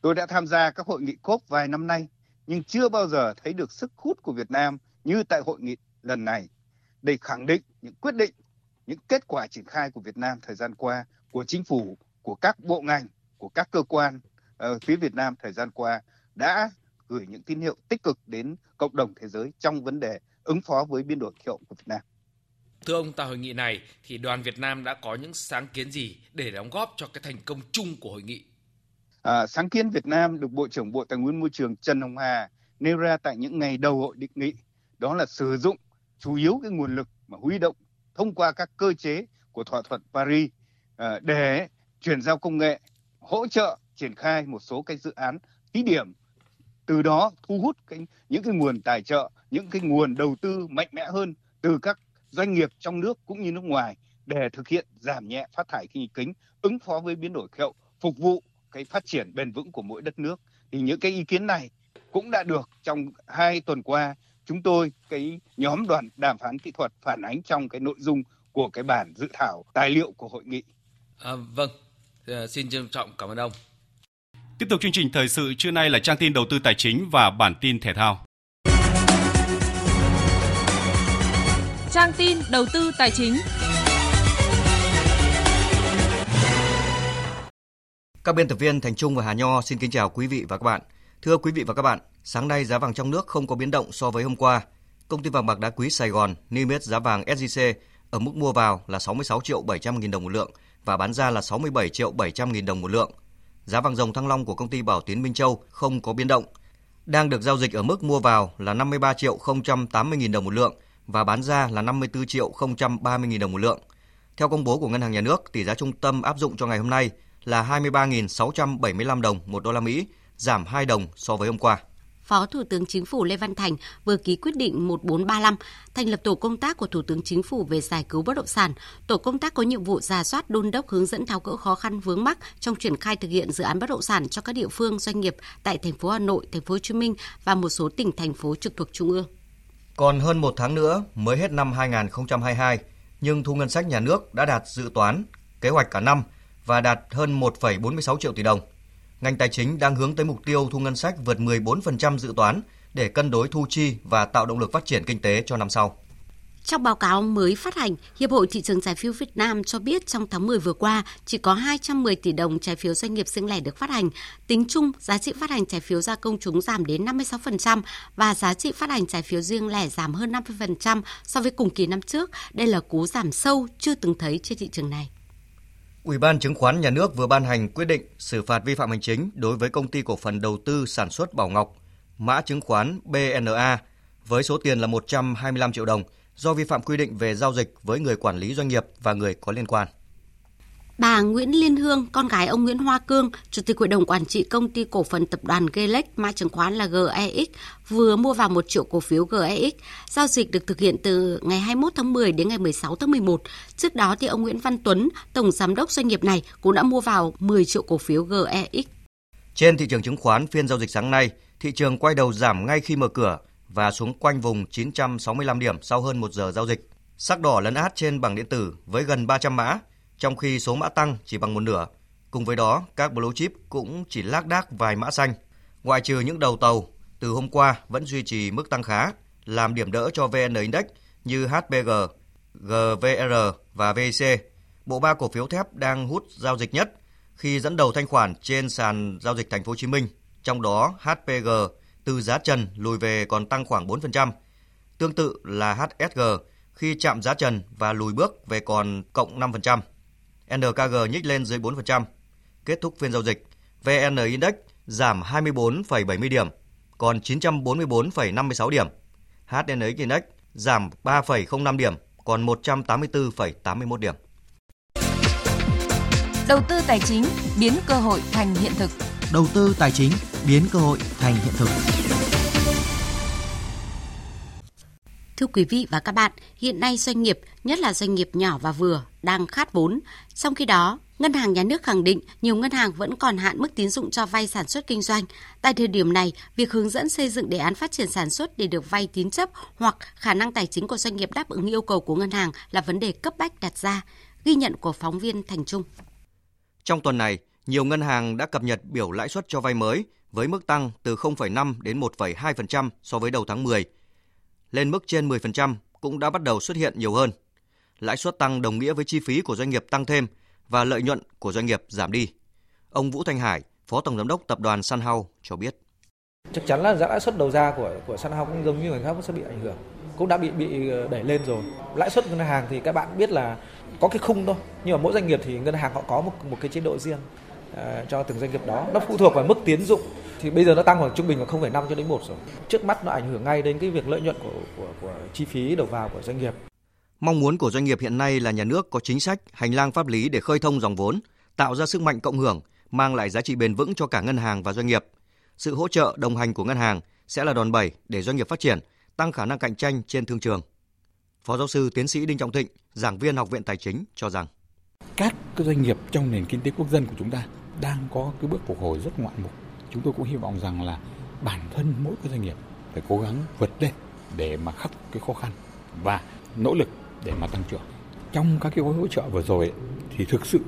Tôi đã tham gia các hội nghị COP vài năm nay, nhưng chưa bao giờ thấy được sức hút của Việt Nam như tại hội nghị lần này để khẳng định những quyết định, những kết quả triển khai của Việt Nam thời gian qua, của chính phủ, của các bộ ngành, của các cơ quan ở phía Việt Nam thời gian qua đã gửi những tín hiệu tích cực đến cộng đồng thế giới trong vấn đề ứng phó với biến đổi khí hậu của Việt Nam. Thưa ông, tại hội nghị này thì đoàn Việt Nam đã có những sáng kiến gì để đóng góp cho cái thành công chung của hội nghị? À, sáng kiến Việt Nam được Bộ trưởng Bộ Tài nguyên Môi trường Trần Hồng Hà nêu ra tại những ngày đầu hội định nghị, đó là sử dụng chủ yếu cái nguồn lực mà huy động thông qua các cơ chế của thỏa thuận Paris à, để chuyển giao công nghệ, hỗ trợ triển khai một số cái dự án thí điểm từ đó thu hút cái, những cái nguồn tài trợ, những cái nguồn đầu tư mạnh mẽ hơn từ các doanh nghiệp trong nước cũng như nước ngoài để thực hiện giảm nhẹ phát thải khí kính, ứng phó với biến đổi khí hậu, phục vụ cái phát triển bền vững của mỗi đất nước. Thì những cái ý kiến này cũng đã được trong hai tuần qua chúng tôi cái nhóm đoàn đàm phán kỹ thuật phản ánh trong cái nội dung của cái bản dự thảo tài liệu của hội nghị. À, vâng, à, xin trân trọng cảm ơn ông. Tiếp tục chương trình thời sự trưa nay là trang tin đầu tư tài chính và bản tin thể thao. Trang tin đầu tư tài chính. Các biên tập viên Thành Trung và Hà Nho xin kính chào quý vị và các bạn. Thưa quý vị và các bạn, sáng nay giá vàng trong nước không có biến động so với hôm qua. Công ty vàng bạc đá quý Sài Gòn niêm yết giá vàng SJC ở mức mua vào là 66 triệu 700 nghìn đồng một lượng và bán ra là 67 triệu 700 nghìn đồng một lượng. Giá vàng dòng thăng long của công ty Bảo Tiến Minh Châu không có biến động. Đang được giao dịch ở mức mua vào là 53 triệu 080 nghìn đồng một lượng và bán ra là 54 triệu 030 nghìn đồng một lượng. Theo công bố của Ngân hàng Nhà nước, tỷ giá trung tâm áp dụng cho ngày hôm nay là 23.675 đồng một đô la Mỹ, giảm 2 đồng so với hôm qua. Phó Thủ tướng Chính phủ Lê Văn Thành vừa ký quyết định 1435 thành lập tổ công tác của Thủ tướng Chính phủ về giải cứu bất động sản. Tổ công tác có nhiệm vụ giả soát đôn đốc hướng dẫn tháo gỡ khó khăn vướng mắc trong triển khai thực hiện dự án bất động sản cho các địa phương doanh nghiệp tại thành phố Hà Nội, thành phố Hồ Chí Minh và một số tỉnh thành phố trực thuộc trung ương. Còn hơn một tháng nữa mới hết năm 2022, nhưng thu ngân sách nhà nước đã đạt dự toán kế hoạch cả năm và đạt hơn 1,46 triệu tỷ đồng. Ngành tài chính đang hướng tới mục tiêu thu ngân sách vượt 14% dự toán để cân đối thu chi và tạo động lực phát triển kinh tế cho năm sau. Trong báo cáo mới phát hành, Hiệp hội Thị trường trái phiếu Việt Nam cho biết trong tháng 10 vừa qua, chỉ có 210 tỷ đồng trái phiếu doanh nghiệp riêng lẻ được phát hành. Tính chung, giá trị phát hành trái phiếu ra công chúng giảm đến 56% và giá trị phát hành trái phiếu riêng lẻ giảm hơn 50% so với cùng kỳ năm trước. Đây là cú giảm sâu chưa từng thấy trên thị trường này. Ủy ban Chứng khoán Nhà nước vừa ban hành quyết định xử phạt vi phạm hành chính đối với công ty cổ phần đầu tư sản xuất Bảo Ngọc, mã chứng khoán BNA với số tiền là 125 triệu đồng do vi phạm quy định về giao dịch với người quản lý doanh nghiệp và người có liên quan. Bà Nguyễn Liên Hương, con gái ông Nguyễn Hoa Cương, Chủ tịch Hội đồng Quản trị Công ty Cổ phần Tập đoàn Gelec, mã chứng khoán là GEX, vừa mua vào 1 triệu cổ phiếu GEX. Giao dịch được thực hiện từ ngày 21 tháng 10 đến ngày 16 tháng 11. Trước đó thì ông Nguyễn Văn Tuấn, Tổng Giám đốc doanh nghiệp này cũng đã mua vào 10 triệu cổ phiếu GEX. Trên thị trường chứng khoán phiên giao dịch sáng nay, thị trường quay đầu giảm ngay khi mở cửa và xuống quanh vùng 965 điểm sau hơn 1 giờ giao dịch. Sắc đỏ lấn át trên bảng điện tử với gần 300 mã, trong khi số mã tăng chỉ bằng một nửa. Cùng với đó, các blue chip cũng chỉ lác đác vài mã xanh. Ngoại trừ những đầu tàu, từ hôm qua vẫn duy trì mức tăng khá, làm điểm đỡ cho VN Index như HPG, GVR và VIC. Bộ ba cổ phiếu thép đang hút giao dịch nhất khi dẫn đầu thanh khoản trên sàn giao dịch Thành phố Hồ Chí Minh, trong đó HPG từ giá trần lùi về còn tăng khoảng 4%. Tương tự là HSG khi chạm giá trần và lùi bước về còn cộng 5%. NKG nhích lên dưới 4%. Kết thúc phiên giao dịch, VN Index giảm 24,70 điểm, còn 944,56 điểm. HNX Index giảm 3,05 điểm, còn 184,81 điểm. Đầu tư tài chính biến cơ hội thành hiện thực. Đầu tư tài chính biến cơ hội thành hiện thực. Thưa quý vị và các bạn, hiện nay doanh nghiệp, nhất là doanh nghiệp nhỏ và vừa, đang khát vốn. Trong khi đó, Ngân hàng Nhà nước khẳng định nhiều ngân hàng vẫn còn hạn mức tín dụng cho vay sản xuất kinh doanh. Tại thời điểm này, việc hướng dẫn xây dựng đề án phát triển sản xuất để được vay tín chấp hoặc khả năng tài chính của doanh nghiệp đáp ứng yêu cầu của ngân hàng là vấn đề cấp bách đặt ra. Ghi nhận của phóng viên Thành Trung. Trong tuần này, nhiều ngân hàng đã cập nhật biểu lãi suất cho vay mới với mức tăng từ 0,5 đến 1,2% so với đầu tháng 10. Lên mức trên 10% cũng đã bắt đầu xuất hiện nhiều hơn. Lãi suất tăng đồng nghĩa với chi phí của doanh nghiệp tăng thêm và lợi nhuận của doanh nghiệp giảm đi. Ông Vũ Thanh Hải, Phó Tổng Giám đốc Tập đoàn Sun cho biết. Chắc chắn là giá lãi suất đầu ra của của Sun cũng giống như người khác cũng sẽ bị ảnh hưởng, cũng đã bị bị ờ, đẩy lên rồi. Lãi suất ngân hàng thì các bạn biết là có cái khung thôi, nhưng mà mỗi doanh nghiệp thì ngân hàng họ có một một cái chế độ riêng cho từng doanh nghiệp đó. Nó phụ thuộc vào mức tiến dụng thì bây giờ nó tăng khoảng trung bình là 0,5 cho đến 1 rồi. Trước mắt nó ảnh hưởng ngay đến cái việc lợi nhuận của của của chi phí đầu vào của doanh nghiệp. Mong muốn của doanh nghiệp hiện nay là nhà nước có chính sách, hành lang pháp lý để khơi thông dòng vốn, tạo ra sức mạnh cộng hưởng, mang lại giá trị bền vững cho cả ngân hàng và doanh nghiệp. Sự hỗ trợ đồng hành của ngân hàng sẽ là đòn bẩy để doanh nghiệp phát triển, tăng khả năng cạnh tranh trên thương trường. Phó giáo sư tiến sĩ Đinh Trọng Thịnh, giảng viên Học viện Tài chính cho rằng các doanh nghiệp trong nền kinh tế quốc dân của chúng ta đang có cái bước phục hồi rất ngoạn mục. Chúng tôi cũng hy vọng rằng là bản thân mỗi cái doanh nghiệp phải cố gắng vượt lên để mà khắc cái khó khăn và nỗ lực để mà tăng trưởng. Trong các cái gói hỗ trợ vừa rồi ấy, thì thực sự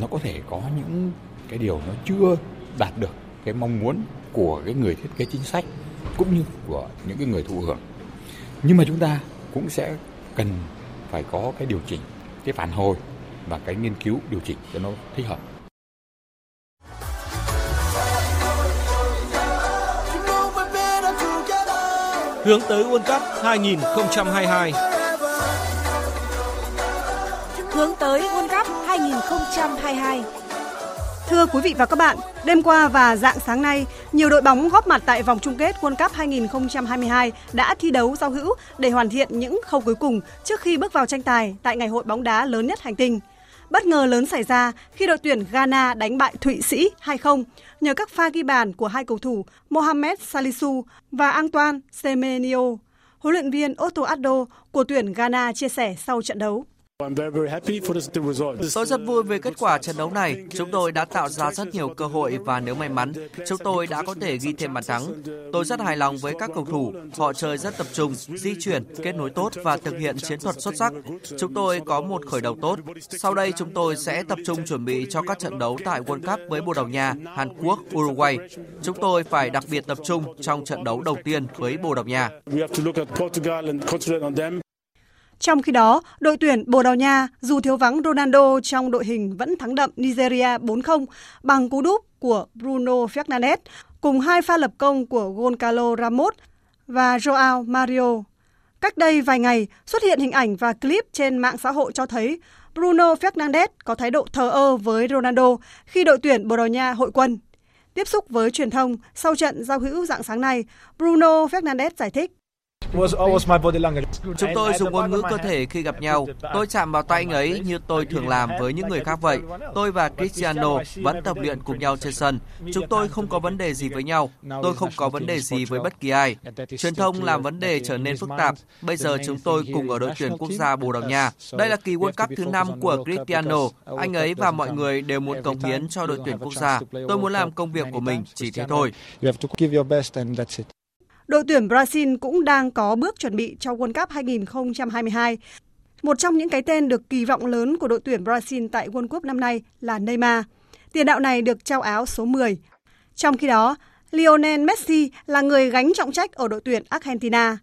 nó có thể có những cái điều nó chưa đạt được cái mong muốn của cái người thiết kế chính sách cũng như của những cái người thụ hưởng. Nhưng mà chúng ta cũng sẽ cần phải có cái điều chỉnh, cái phản hồi và cái nghiên cứu điều chỉnh cho nó thích hợp. Hướng tới World Cup 2022 Hướng tới World Cup 2022 Thưa quý vị và các bạn, đêm qua và dạng sáng nay, nhiều đội bóng góp mặt tại vòng chung kết World Cup 2022 đã thi đấu giao hữu để hoàn thiện những khâu cuối cùng trước khi bước vào tranh tài tại ngày hội bóng đá lớn nhất hành tinh. Bất ngờ lớn xảy ra khi đội tuyển Ghana đánh bại Thụy Sĩ 2-0 nhờ các pha ghi bàn của hai cầu thủ Mohamed Salisu và Antoine Semenyo. Huấn luyện viên Otto Addo của tuyển Ghana chia sẻ sau trận đấu. Tôi rất vui về kết quả trận đấu này. Chúng tôi đã tạo ra rất nhiều cơ hội và nếu may mắn, chúng tôi đã có thể ghi thêm bàn thắng. Tôi rất hài lòng với các cầu thủ. Họ chơi rất tập trung, di chuyển, kết nối tốt và thực hiện chiến thuật xuất sắc. Chúng tôi có một khởi đầu tốt. Sau đây chúng tôi sẽ tập trung chuẩn bị cho các trận đấu tại World Cup với Bồ Đào Nha, Hàn Quốc, Uruguay. Chúng tôi phải đặc biệt tập trung trong trận đấu đầu tiên với Bồ Đào Nha. Trong khi đó, đội tuyển Bồ Đào Nha dù thiếu vắng Ronaldo trong đội hình vẫn thắng đậm Nigeria 4-0 bằng cú đúp của Bruno Fernandes cùng hai pha lập công của Goncalo Ramos và Joao Mario. Cách đây vài ngày, xuất hiện hình ảnh và clip trên mạng xã hội cho thấy Bruno Fernandes có thái độ thờ ơ với Ronaldo khi đội tuyển Bồ Đào Nha hội quân. Tiếp xúc với truyền thông sau trận giao hữu dạng sáng nay, Bruno Fernandes giải thích Chúng tôi dùng ngôn ngữ cơ thể khi gặp nhau. Tôi chạm vào tay anh ấy như tôi thường làm với những người khác vậy. Tôi và Cristiano vẫn tập luyện cùng nhau trên sân. Chúng tôi không có vấn đề gì với nhau. Tôi không có vấn đề gì với bất kỳ ai. Truyền thông làm vấn đề trở nên phức tạp. Bây giờ chúng tôi cùng ở đội tuyển quốc gia Bồ Đào Nha. Đây là kỳ World Cup thứ năm của Cristiano. Anh ấy và mọi người đều muốn cống hiến cho đội tuyển quốc gia. Tôi muốn làm công việc của mình, chỉ thế thôi. Đội tuyển Brazil cũng đang có bước chuẩn bị cho World Cup 2022. Một trong những cái tên được kỳ vọng lớn của đội tuyển Brazil tại World Cup năm nay là Neymar. Tiền đạo này được trao áo số 10. Trong khi đó, Lionel Messi là người gánh trọng trách ở đội tuyển Argentina.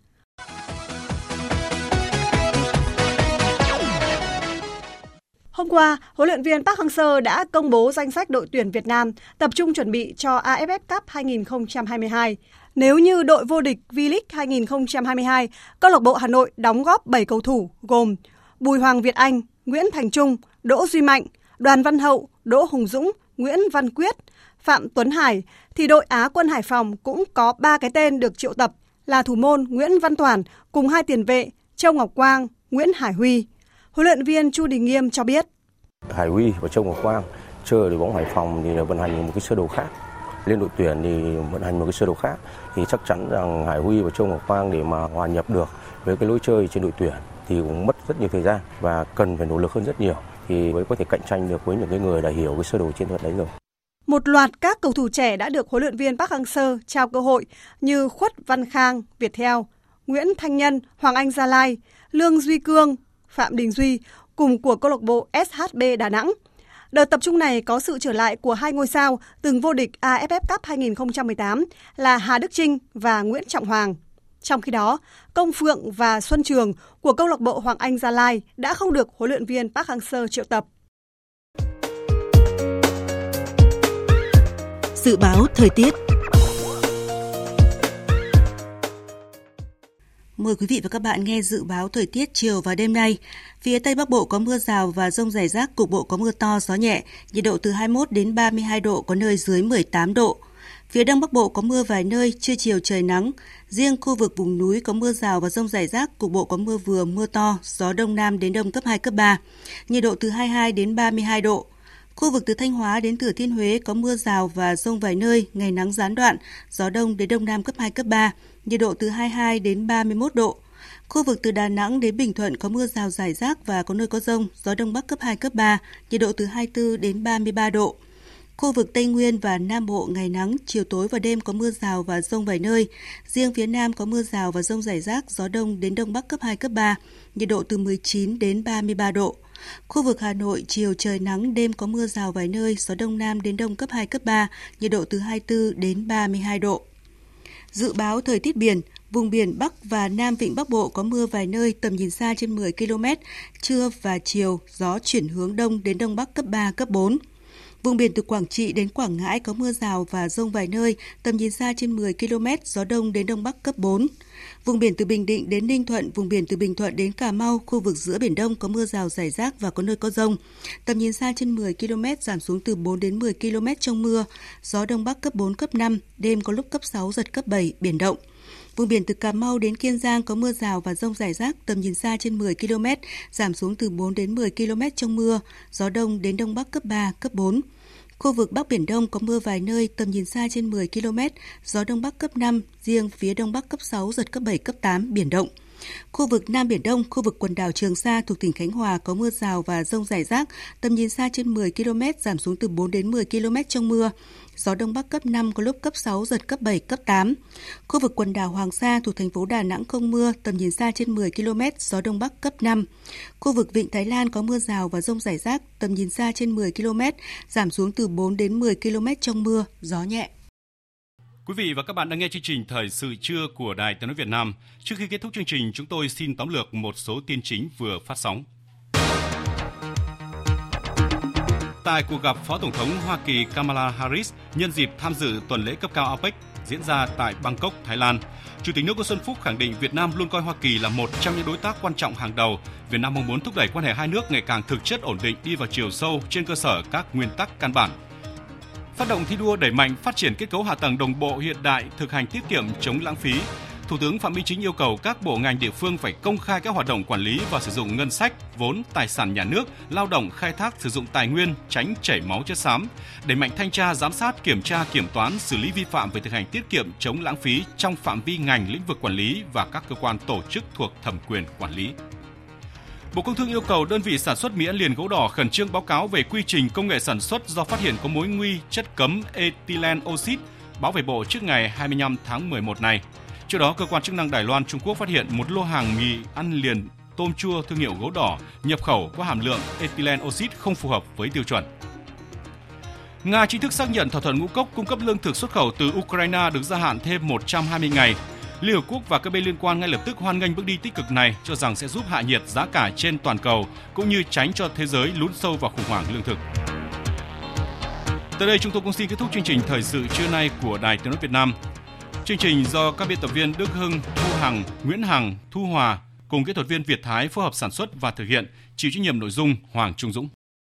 Hôm qua, huấn luyện viên Park Hang-seo đã công bố danh sách đội tuyển Việt Nam tập trung chuẩn bị cho AFF Cup 2022. Nếu như đội vô địch V-League 2022, câu lạc bộ Hà Nội đóng góp 7 cầu thủ gồm Bùi Hoàng Việt Anh, Nguyễn Thành Trung, Đỗ Duy Mạnh, Đoàn Văn Hậu, Đỗ Hùng Dũng, Nguyễn Văn Quyết, Phạm Tuấn Hải, thì đội Á quân Hải Phòng cũng có 3 cái tên được triệu tập là thủ môn Nguyễn Văn Toàn cùng hai tiền vệ Châu Ngọc Quang, Nguyễn Hải Huy. Huấn luyện viên Chu Đình Nghiêm cho biết. Hải Huy và Châu Ngọc Quang chơi đội bóng Hải Phòng thì là vận hành một cái sơ đồ khác lên đội tuyển thì vận hành một cái sơ đồ khác thì chắc chắn rằng Hải Huy và Châu Ngọc Quang để mà hòa nhập được với cái lối chơi trên đội tuyển thì cũng mất rất nhiều thời gian và cần phải nỗ lực hơn rất nhiều thì mới có thể cạnh tranh được với những cái người đã hiểu cái sơ đồ chiến thuật đấy rồi. Một loạt các cầu thủ trẻ đã được huấn luyện viên Park Hang-seo trao cơ hội như Khuất Văn Khang, Việt Theo, Nguyễn Thanh Nhân, Hoàng Anh Gia Lai, Lương Duy Cương, Phạm Đình Duy cùng của câu lạc bộ SHB Đà Nẵng – Đợt tập trung này có sự trở lại của hai ngôi sao từng vô địch AFF Cup 2018 là Hà Đức Trinh và Nguyễn Trọng Hoàng. Trong khi đó, Công Phượng và Xuân Trường của câu lạc bộ Hoàng Anh Gia Lai đã không được huấn luyện viên Park Hang-seo triệu tập. Dự báo thời tiết Mời quý vị và các bạn nghe dự báo thời tiết chiều và đêm nay. Phía Tây Bắc Bộ có mưa rào và rông rải rác, cục bộ có mưa to, gió nhẹ, nhiệt độ từ 21 đến 32 độ, có nơi dưới 18 độ. Phía Đông Bắc Bộ có mưa vài nơi, trưa chiều trời nắng. Riêng khu vực vùng núi có mưa rào và rông rải rác, cục bộ có mưa vừa, mưa to, gió Đông Nam đến Đông cấp 2, cấp 3. Nhiệt độ từ 22 đến 32 độ. Khu vực từ Thanh Hóa đến Thừa Thiên Huế có mưa rào và rông vài nơi, ngày nắng gián đoạn, gió đông đến đông nam cấp 2, cấp 3, nhiệt độ từ 22 đến 31 độ. Khu vực từ Đà Nẵng đến Bình Thuận có mưa rào rải rác và có nơi có rông, gió đông bắc cấp 2, cấp 3, nhiệt độ từ 24 đến 33 độ. Khu vực Tây Nguyên và Nam Bộ ngày nắng, chiều tối và đêm có mưa rào và rông vài nơi. Riêng phía Nam có mưa rào và rông rải rác, gió đông đến đông bắc cấp 2, cấp 3, nhiệt độ từ 19 đến 33 độ. Khu vực Hà Nội chiều trời nắng, đêm có mưa rào vài nơi, gió đông nam đến đông cấp 2, cấp 3, nhiệt độ từ 24 đến 32 độ. Dự báo thời tiết biển, vùng biển Bắc và Nam Vịnh Bắc Bộ có mưa vài nơi, tầm nhìn xa trên 10 km, trưa và chiều gió chuyển hướng đông đến đông bắc cấp 3, cấp 4. Vùng biển từ Quảng Trị đến Quảng Ngãi có mưa rào và rông vài nơi, tầm nhìn xa trên 10 km, gió đông đến đông bắc cấp 4. Vùng biển từ Bình Định đến Ninh Thuận, vùng biển từ Bình Thuận đến Cà Mau, khu vực giữa Biển Đông có mưa rào rải rác và có nơi có rông. Tầm nhìn xa trên 10 km giảm xuống từ 4 đến 10 km trong mưa. Gió Đông Bắc cấp 4, cấp 5, đêm có lúc cấp 6, giật cấp 7, biển động. Vùng biển từ Cà Mau đến Kiên Giang có mưa rào và rông rải rác, tầm nhìn xa trên 10 km, giảm xuống từ 4 đến 10 km trong mưa, gió đông đến đông bắc cấp 3, cấp 4. Khu vực Bắc Biển Đông có mưa vài nơi, tầm nhìn xa trên 10 km, gió Đông Bắc cấp 5, riêng phía Đông Bắc cấp 6, giật cấp 7, cấp 8, biển động. Khu vực Nam Biển Đông, khu vực quần đảo Trường Sa thuộc tỉnh Khánh Hòa có mưa rào và rông rải rác, tầm nhìn xa trên 10 km, giảm xuống từ 4 đến 10 km trong mưa. Gió Đông Bắc cấp 5, có lúc cấp 6, giật cấp 7, cấp 8. Khu vực quần đảo Hoàng Sa thuộc thành phố Đà Nẵng không mưa, tầm nhìn xa trên 10 km, gió Đông Bắc cấp 5. Khu vực Vịnh Thái Lan có mưa rào và rông rải rác, tầm nhìn xa trên 10 km, giảm xuống từ 4 đến 10 km trong mưa, gió nhẹ. Quý vị và các bạn đang nghe chương trình Thời sự trưa của Đài Tiếng nói Việt Nam. Trước khi kết thúc chương trình, chúng tôi xin tóm lược một số tin chính vừa phát sóng. Tại cuộc gặp Phó Tổng thống Hoa Kỳ Kamala Harris nhân dịp tham dự tuần lễ cấp cao APEC diễn ra tại Bangkok, Thái Lan, Chủ tịch nước Nguyễn Xuân Phúc khẳng định Việt Nam luôn coi Hoa Kỳ là một trong những đối tác quan trọng hàng đầu. Việt Nam mong muốn thúc đẩy quan hệ hai nước ngày càng thực chất ổn định đi vào chiều sâu trên cơ sở các nguyên tắc căn bản phát động thi đua đẩy mạnh phát triển kết cấu hạ tầng đồng bộ hiện đại, thực hành tiết kiệm chống lãng phí. Thủ tướng Phạm Minh Chính yêu cầu các bộ ngành địa phương phải công khai các hoạt động quản lý và sử dụng ngân sách, vốn, tài sản nhà nước, lao động khai thác sử dụng tài nguyên, tránh chảy máu chất xám, đẩy mạnh thanh tra, giám sát, kiểm tra, kiểm toán, xử lý vi phạm về thực hành tiết kiệm chống lãng phí trong phạm vi ngành lĩnh vực quản lý và các cơ quan tổ chức thuộc thẩm quyền quản lý. Bộ Công Thương yêu cầu đơn vị sản xuất mì ăn liền gỗ đỏ khẩn trương báo cáo về quy trình công nghệ sản xuất do phát hiện có mối nguy chất cấm ethylene oxide báo về Bộ trước ngày 25 tháng 11 này. Trước đó, cơ quan chức năng Đài Loan Trung Quốc phát hiện một lô hàng mì ăn liền tôm chua thương hiệu gỗ đỏ nhập khẩu có hàm lượng ethylene oxide không phù hợp với tiêu chuẩn. Nga chính thức xác nhận thỏa thuận ngũ cốc cung cấp lương thực xuất khẩu từ Ukraine được gia hạn thêm 120 ngày Liên Hợp Quốc và các bên liên quan ngay lập tức hoan nghênh bước đi tích cực này, cho rằng sẽ giúp hạ nhiệt giá cả trên toàn cầu cũng như tránh cho thế giới lún sâu vào khủng hoảng lương thực. Tới đây chúng tôi cũng xin kết thúc chương trình thời sự trưa nay của Đài Tiếng nói Việt Nam. Chương trình do các biên tập viên Đức Hưng, Thu Hằng, Nguyễn Hằng, Thu Hòa cùng kỹ thuật viên Việt Thái phối hợp sản xuất và thực hiện, chịu trách nhiệm nội dung Hoàng Trung Dũng.